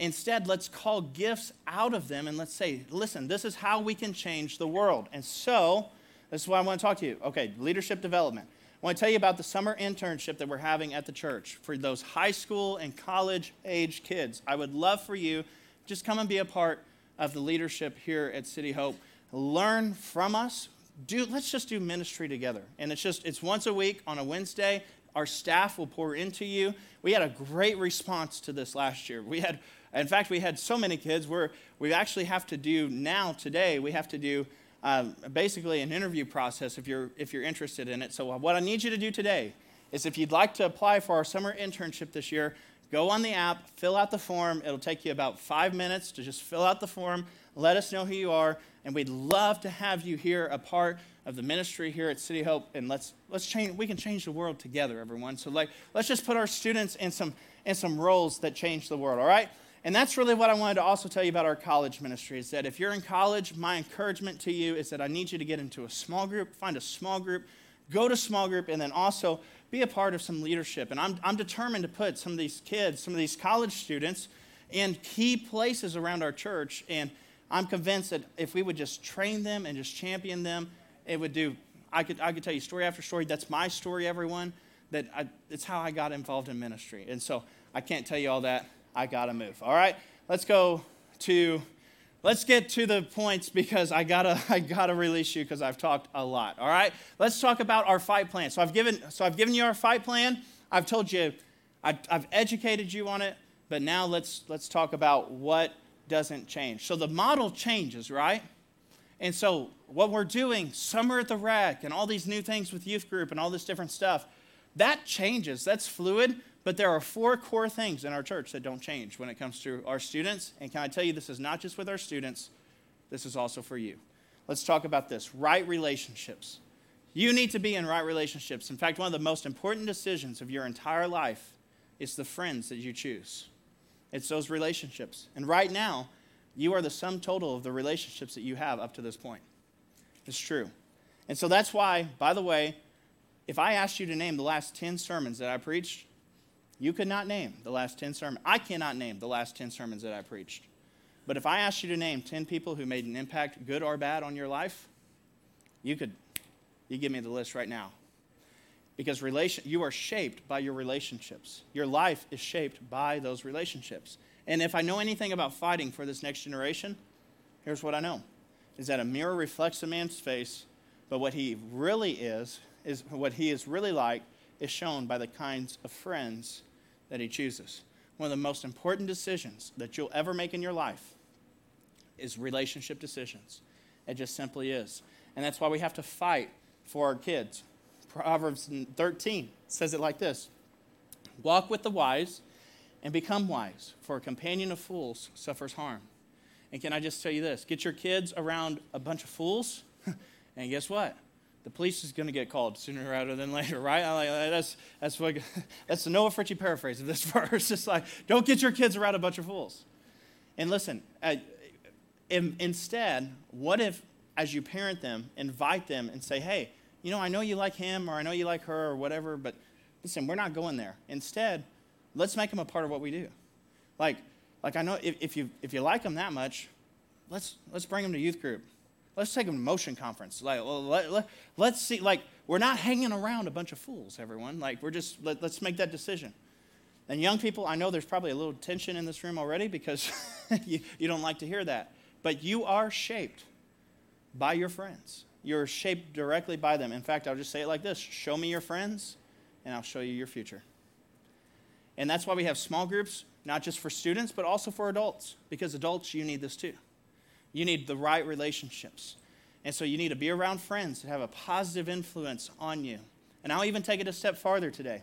Instead, let's call gifts out of them and let's say, listen, this is how we can change the world. And so, this is why I want to talk to you. Okay, leadership development. I want to tell you about the summer internship that we're having at the church for those high school and college age kids. I would love for you just come and be a part of the leadership here at City Hope. Learn from us. Do let's just do ministry together. And it's just it's once a week on a Wednesday. Our staff will pour into you. We had a great response to this last year. We had, in fact, we had so many kids where we actually have to do now, today, we have to do um, basically an interview process if you're, if you're interested in it. So, what I need you to do today is if you'd like to apply for our summer internship this year, go on the app, fill out the form. It'll take you about five minutes to just fill out the form, let us know who you are, and we'd love to have you here a part of the ministry here at City Hope, and let's let's change. We can change the world together, everyone. So like, let's just put our students in some in some roles that change the world. All right. And that's really what I wanted to also tell you about our college ministry is that if you're in college, my encouragement to you is that I need you to get into a small group, find a small group, go to small group, and then also be a part of some leadership. And I'm, I'm determined to put some of these kids, some of these college students, in key places around our church. And I'm convinced that if we would just train them and just champion them, it would do. I could, I could tell you story after story. That's my story, everyone. That I, it's how I got involved in ministry. And so I can't tell you all that. I got to move. All right, let's go to, let's get to the points because I gotta, I gotta release you because I've talked a lot. All right, let's talk about our fight plan. So I've given, so I've given you our fight plan. I've told you, I've, I've educated you on it. But now let's let's talk about what doesn't change. So the model changes, right? And so, what we're doing, Summer at the Rec and all these new things with youth group and all this different stuff, that changes. That's fluid. But there are four core things in our church that don't change when it comes to our students. And can I tell you, this is not just with our students, this is also for you. Let's talk about this right relationships. You need to be in right relationships. In fact, one of the most important decisions of your entire life is the friends that you choose, it's those relationships. And right now, you are the sum total of the relationships that you have up to this point. It's true. And so that's why, by the way, if I asked you to name the last 10 sermons that I preached, you could not name the last 10 sermons. I cannot name the last 10 sermons that I preached. But if I asked you to name 10 people who made an impact, good or bad, on your life, you could you give me the list right now. Because relation, you are shaped by your relationships. Your life is shaped by those relationships. And if I know anything about fighting for this next generation, here's what I know is that a mirror reflects a man's face, but what he really is, is what he is really like, is shown by the kinds of friends that he chooses. One of the most important decisions that you'll ever make in your life is relationship decisions. It just simply is. And that's why we have to fight for our kids. Proverbs 13 says it like this Walk with the wise and become wise, for a companion of fools suffers harm. And can I just tell you this? Get your kids around a bunch of fools, and guess what? The police is going to get called sooner rather than later, right? That's, that's, what, that's the Noah Fritchie paraphrase of this verse. It's like, don't get your kids around a bunch of fools. And listen, in, instead, what if, as you parent them, invite them and say, hey, you know, I know you like him or I know you like her or whatever, but listen, we're not going there. Instead, let's make them a part of what we do. Like, like I know if, if, you, if you like them that much, let's, let's bring them to youth group. Let's take them to motion conference. Like, let, let, let's see, like, we're not hanging around a bunch of fools, everyone. Like, we're just, let, let's make that decision. And young people, I know there's probably a little tension in this room already because you, you don't like to hear that. But you are shaped by your friends. You're shaped directly by them. In fact, I'll just say it like this Show me your friends, and I'll show you your future. And that's why we have small groups, not just for students, but also for adults, because adults, you need this too. You need the right relationships. And so you need to be around friends that have a positive influence on you. And I'll even take it a step farther today.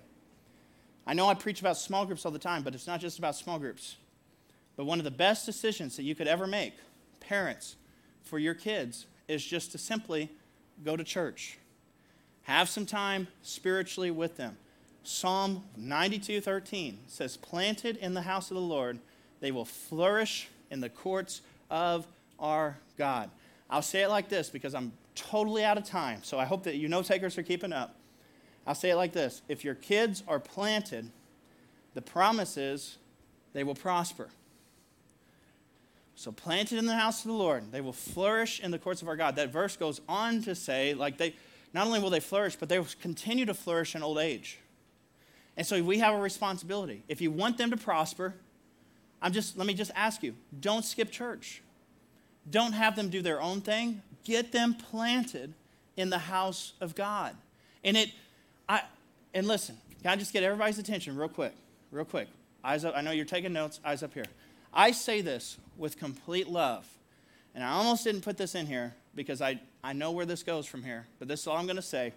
I know I preach about small groups all the time, but it's not just about small groups. But one of the best decisions that you could ever make, parents, for your kids, is just to simply go to church. Have some time spiritually with them. Psalm 92:13 says, "Planted in the house of the Lord, they will flourish in the courts of our God." I'll say it like this because I'm totally out of time, so I hope that you know takers are keeping up. I'll say it like this If your kids are planted, the promise is they will prosper. So, planted in the house of the Lord, they will flourish in the courts of our God. That verse goes on to say, like, they not only will they flourish, but they will continue to flourish in old age. And so we have a responsibility. If you want them to prosper, I'm just let me just ask you, don't skip church. Don't have them do their own thing. Get them planted in the house of God. And it, I, and listen, can I just get everybody's attention real quick? Real quick. Eyes up. I know you're taking notes. Eyes up here. I say this with complete love. And I almost didn't put this in here because I, I know where this goes from here. But this is all I'm going to say.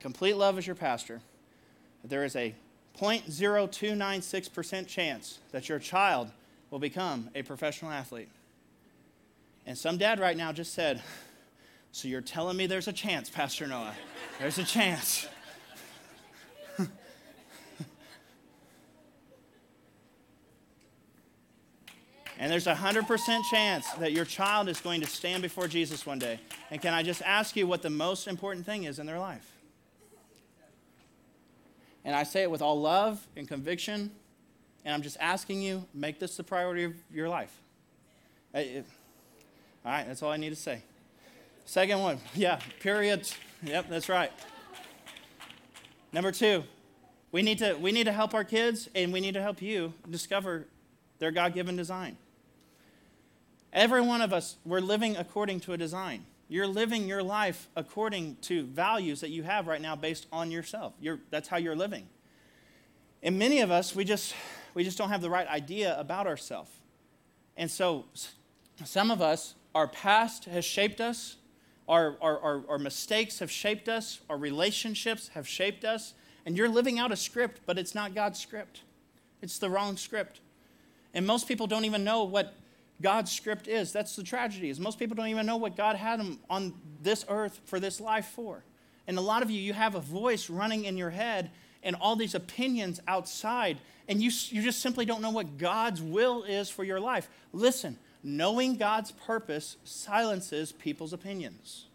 Complete love as your pastor. There is a 0.0296% chance that your child will become a professional athlete. And some dad right now just said, So you're telling me there's a chance, Pastor Noah? There's a chance. and there's a 100% chance that your child is going to stand before Jesus one day. And can I just ask you what the most important thing is in their life? And I say it with all love and conviction. And I'm just asking you, make this the priority of your life. Uh, it, all right, that's all I need to say. Second one, yeah, period. Yep, that's right. Number two, we need to we need to help our kids and we need to help you discover their God-given design. Every one of us, we're living according to a design. You're living your life according to values that you have right now based on yourself. You're, that's how you're living. And many of us, we just we just don't have the right idea about ourselves. And so some of us our past has shaped us, our, our, our, our, mistakes have shaped us, our relationships have shaped us, and you're living out a script, but it's not God's script. It's the wrong script. And most people don't even know what God's script is. That's the tragedy, is most people don't even know what God had them on this earth for this life for. And a lot of you, you have a voice running in your head and all these opinions outside, and you, you just simply don't know what God's will is for your life. Listen, knowing God's purpose silences people's opinions.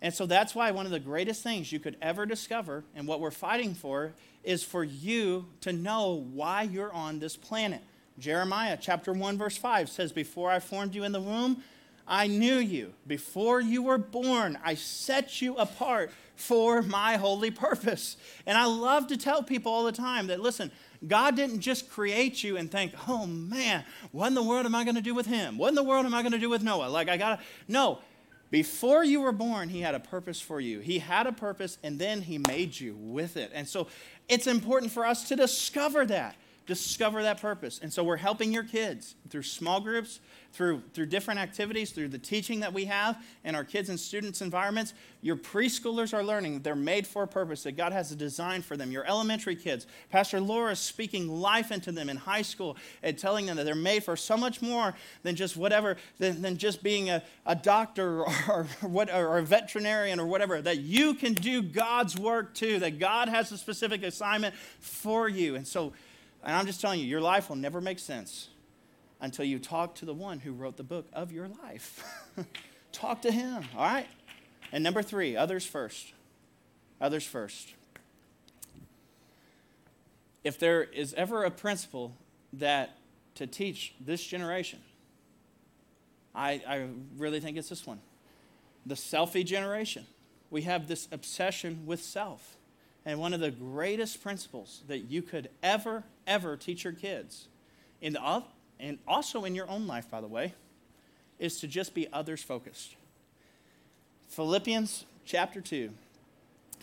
And so that's why one of the greatest things you could ever discover and what we're fighting for is for you to know why you're on this planet. Jeremiah chapter 1 verse 5 says before I formed you in the womb I knew you. Before you were born, I set you apart for my holy purpose. And I love to tell people all the time that listen, God didn't just create you and think, oh man, what in the world am I going to do with him? What in the world am I going to do with Noah? Like, I got to. No. Before you were born, he had a purpose for you. He had a purpose, and then he made you with it. And so it's important for us to discover that discover that purpose. And so we're helping your kids through small groups, through, through different activities, through the teaching that we have in our kids and students' environments. Your preschoolers are learning they're made for a purpose, that God has a design for them. Your elementary kids, Pastor Laura is speaking life into them in high school and telling them that they're made for so much more than just whatever, than, than just being a, a doctor or, or, what, or a veterinarian or whatever, that you can do God's work too, that God has a specific assignment for you. And so, and I'm just telling you, your life will never make sense until you talk to the one who wrote the book of your life. talk to him, all right? And number three, others first. Others first. If there is ever a principle that to teach this generation, I, I really think it's this one the selfie generation. We have this obsession with self. And one of the greatest principles that you could ever, ever teach your kids, in the, and also in your own life, by the way, is to just be others focused. Philippians chapter 2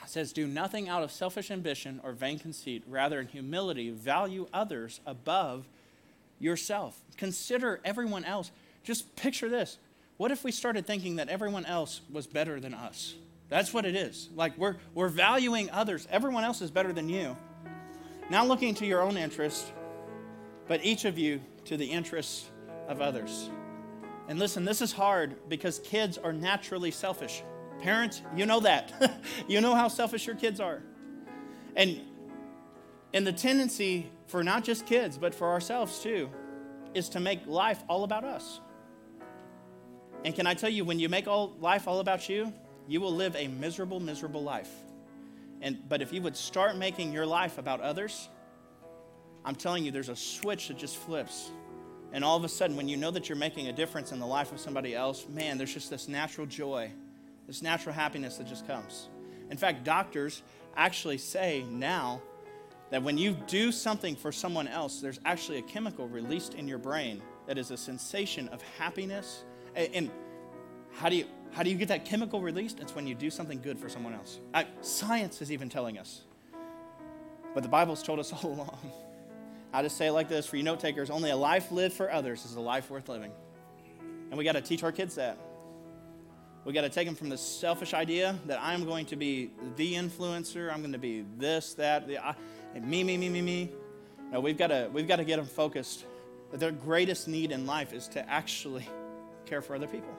says, Do nothing out of selfish ambition or vain conceit. Rather, in humility, value others above yourself. Consider everyone else. Just picture this. What if we started thinking that everyone else was better than us? That's what it is. Like we're, we're valuing others. Everyone else is better than you. Not looking to your own interest, but each of you to the interests of others. And listen, this is hard because kids are naturally selfish. Parents, you know that. you know how selfish your kids are. And and the tendency for not just kids, but for ourselves too, is to make life all about us. And can I tell you, when you make all life all about you, you will live a miserable, miserable life. And but if you would start making your life about others, I'm telling you, there's a switch that just flips. And all of a sudden, when you know that you're making a difference in the life of somebody else, man, there's just this natural joy, this natural happiness that just comes. In fact, doctors actually say now that when you do something for someone else, there's actually a chemical released in your brain that is a sensation of happiness. And how do you how do you get that chemical released? It's when you do something good for someone else. I, science is even telling us. But the Bible's told us all along. I just say it like this for you note takers only a life lived for others is a life worth living. And we got to teach our kids that. We got to take them from the selfish idea that I'm going to be the influencer, I'm going to be this, that, the, I, me, me, me, me, me. No, we've got to we've got to get them focused. That their greatest need in life is to actually care for other people,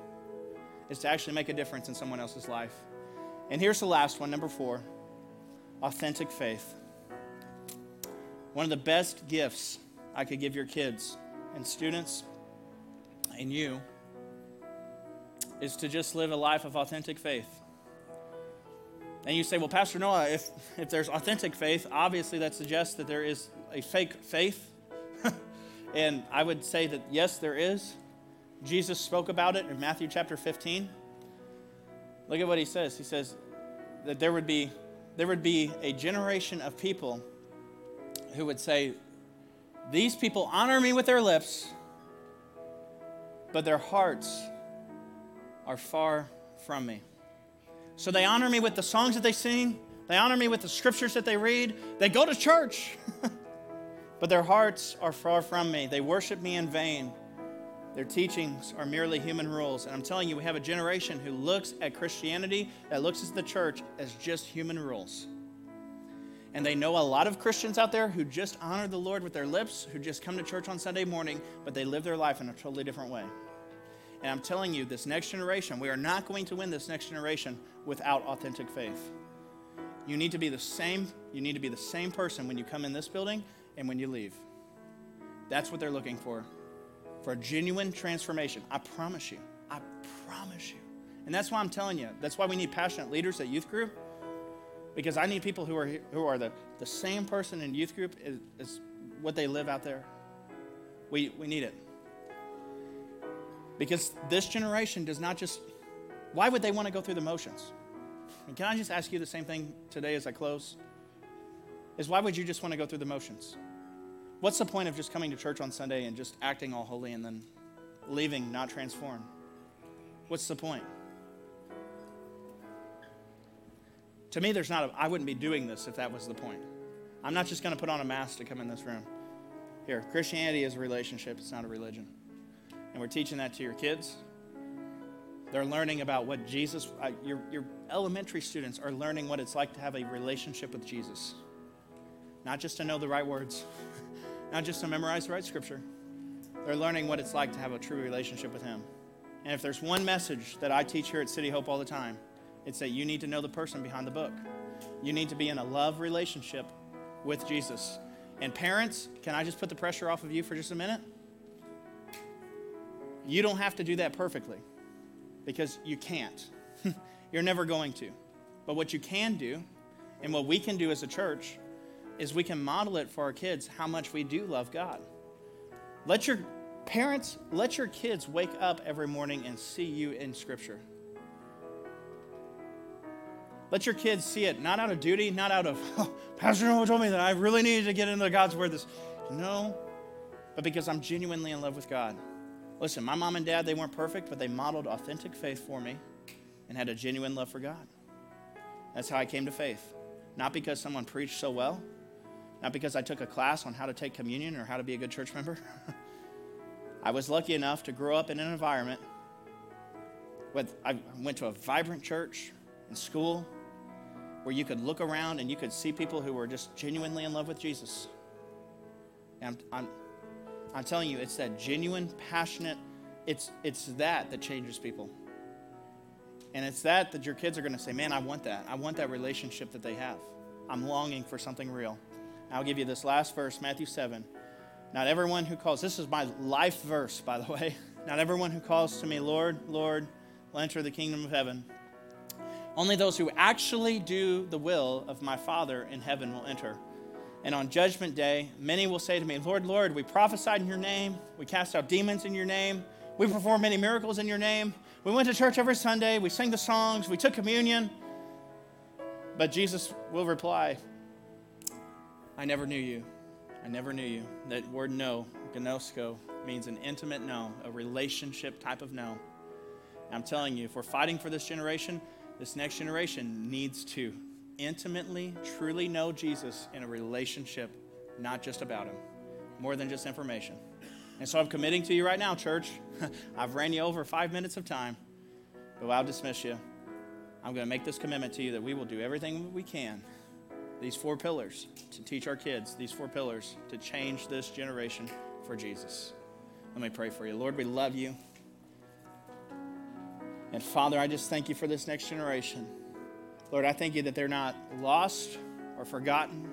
is to actually make a difference in someone else's life. And here's the last one, number four authentic faith. One of the best gifts I could give your kids and students and you is to just live a life of authentic faith. And you say, well, Pastor Noah, if, if there's authentic faith, obviously that suggests that there is a fake faith. and I would say that yes, there is. Jesus spoke about it in Matthew chapter 15. Look at what he says. He says that there would be, there would be a generation of people who would say, These people honor me with their lips, but their hearts are far from me. So they honor me with the songs that they sing, they honor me with the scriptures that they read, they go to church, but their hearts are far from me. They worship me in vain. Their teachings are merely human rules. And I'm telling you, we have a generation who looks at Christianity, that looks at the church as just human rules. And they know a lot of Christians out there who just honor the Lord with their lips, who just come to church on Sunday morning, but they live their life in a totally different way. And I'm telling you, this next generation, we are not going to win this next generation without authentic faith. You need to be the same, you need to be the same person when you come in this building and when you leave. That's what they're looking for. For genuine transformation. I promise you. I promise you. And that's why I'm telling you. That's why we need passionate leaders at youth group because I need people who are, who are the, the same person in youth group as what they live out there. We, we need it. Because this generation does not just, why would they want to go through the motions? And can I just ask you the same thing today as I close? Is why would you just want to go through the motions? What's the point of just coming to church on Sunday and just acting all holy and then leaving not transformed? What's the point? To me, there's not I wouldn't be doing this if that was the point. I'm not just going to put on a mask to come in this room. Here, Christianity is a relationship, it's not a religion. And we're teaching that to your kids. They're learning about what Jesus, uh, your, your elementary students are learning what it's like to have a relationship with Jesus. Not just to know the right words, not just to memorize the right scripture. They're learning what it's like to have a true relationship with Him. And if there's one message that I teach here at City Hope all the time, it's that you need to know the person behind the book. You need to be in a love relationship with Jesus. And parents, can I just put the pressure off of you for just a minute? You don't have to do that perfectly because you can't. You're never going to. But what you can do, and what we can do as a church, is we can model it for our kids how much we do love God. Let your parents, let your kids wake up every morning and see you in Scripture. Let your kids see it, not out of duty, not out of, oh, Pastor Noah told me that I really needed to get into God's Word. This, no, but because I'm genuinely in love with God. Listen, my mom and dad, they weren't perfect, but they modeled authentic faith for me. and had a genuine love for God. That's how I came to faith. Not because someone preached so well, not because I took a class on how to take communion or how to be a good church member. I was lucky enough to grow up in an environment with, I went to a vibrant church and school where you could look around and you could see people who were just genuinely in love with Jesus. And I'm, I'm, I'm telling you, it's that genuine, passionate, it's, it's that that changes people. And it's that that your kids are going to say, man, I want that. I want that relationship that they have. I'm longing for something real. I'll give you this last verse, Matthew 7. Not everyone who calls, this is my life verse, by the way. Not everyone who calls to me, Lord, Lord, will enter the kingdom of heaven. Only those who actually do the will of my Father in heaven will enter. And on judgment day, many will say to me, Lord, Lord, we prophesied in your name, we cast out demons in your name, we performed many miracles in your name, we went to church every Sunday, we sang the songs, we took communion. But Jesus will reply, I never knew you. I never knew you. That word know, gnosko, means an intimate know, a relationship type of know. And I'm telling you, if we're fighting for this generation, this next generation needs to intimately, truly know Jesus in a relationship, not just about him, more than just information. And so I'm committing to you right now, church. I've ran you over five minutes of time, but I'll dismiss you. I'm going to make this commitment to you that we will do everything we can these four pillars to teach our kids, these four pillars to change this generation for Jesus. Let me pray for you. Lord, we love you. And Father, I just thank you for this next generation. Lord, I thank you that they're not lost or forgotten.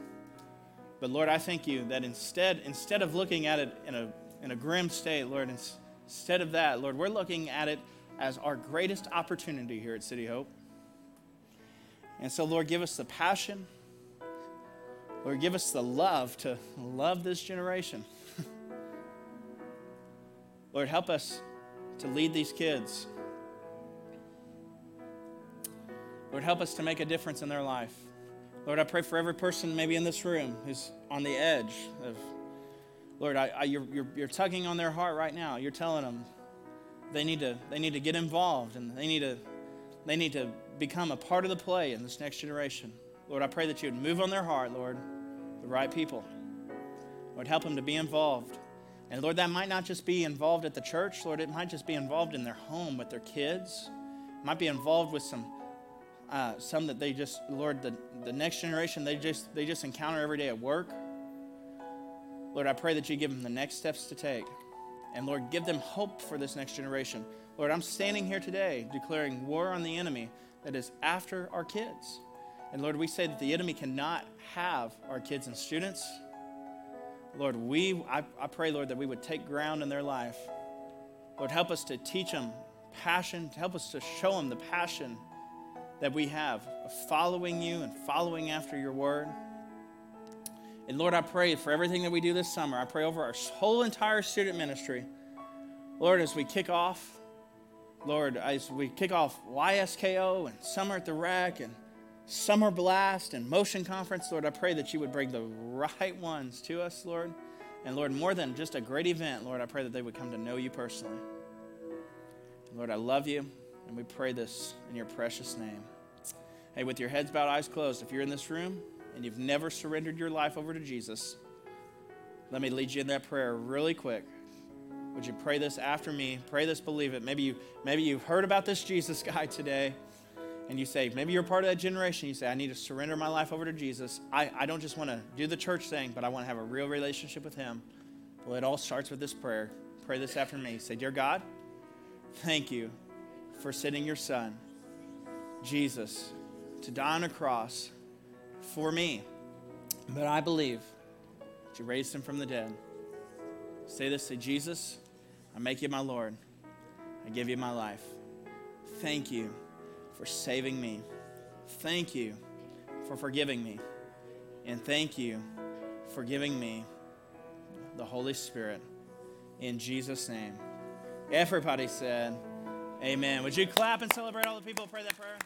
But Lord, I thank you that instead, instead of looking at it in a, in a grim state, Lord, instead of that, Lord, we're looking at it as our greatest opportunity here at City Hope. And so, Lord, give us the passion Lord, give us the love to love this generation. Lord, help us to lead these kids. Lord, help us to make a difference in their life. Lord, I pray for every person maybe in this room who's on the edge of, Lord, I, I, you're, you're, you're tugging on their heart right now. You're telling them they need to, they need to get involved and they need to, they need to become a part of the play in this next generation. Lord, I pray that you would move on their heart, Lord the right people. Lord, help them to be involved. And Lord, that might not just be involved at the church, Lord, it might just be involved in their home with their kids. It might be involved with some uh, some that they just, Lord, the, the next generation they just they just encounter every day at work. Lord, I pray that you give them the next steps to take. And Lord, give them hope for this next generation. Lord, I'm standing here today declaring war on the enemy that is after our kids. And Lord, we say that the enemy cannot have our kids and students. Lord, we, I, I pray, Lord, that we would take ground in their life. Lord, help us to teach them passion, help us to show them the passion that we have of following you and following after your word. And Lord, I pray for everything that we do this summer. I pray over our whole entire student ministry. Lord, as we kick off, Lord, as we kick off YSKO and Summer at the Rec and Summer Blast and Motion Conference, Lord, I pray that you would bring the right ones to us, Lord. And Lord, more than just a great event, Lord, I pray that they would come to know you personally. Lord, I love you, and we pray this in your precious name. Hey, with your heads bowed, eyes closed, if you're in this room and you've never surrendered your life over to Jesus, let me lead you in that prayer really quick. Would you pray this after me? Pray this, believe it. Maybe you maybe you've heard about this Jesus guy today and you say, maybe you're part of that generation, you say, I need to surrender my life over to Jesus. I, I don't just want to do the church thing, but I want to have a real relationship with Him. Well, it all starts with this prayer. Pray this after me. Say, Dear God, thank you for sending your Son, Jesus, to die on a cross for me. But I believe that you raised him from the dead. Say this, say, Jesus, I make you my Lord. I give you my life. Thank you for saving me. Thank you for forgiving me. And thank you for giving me the Holy Spirit. In Jesus' name. Everybody said, Amen. Would you clap and celebrate all the people who pray that prayer?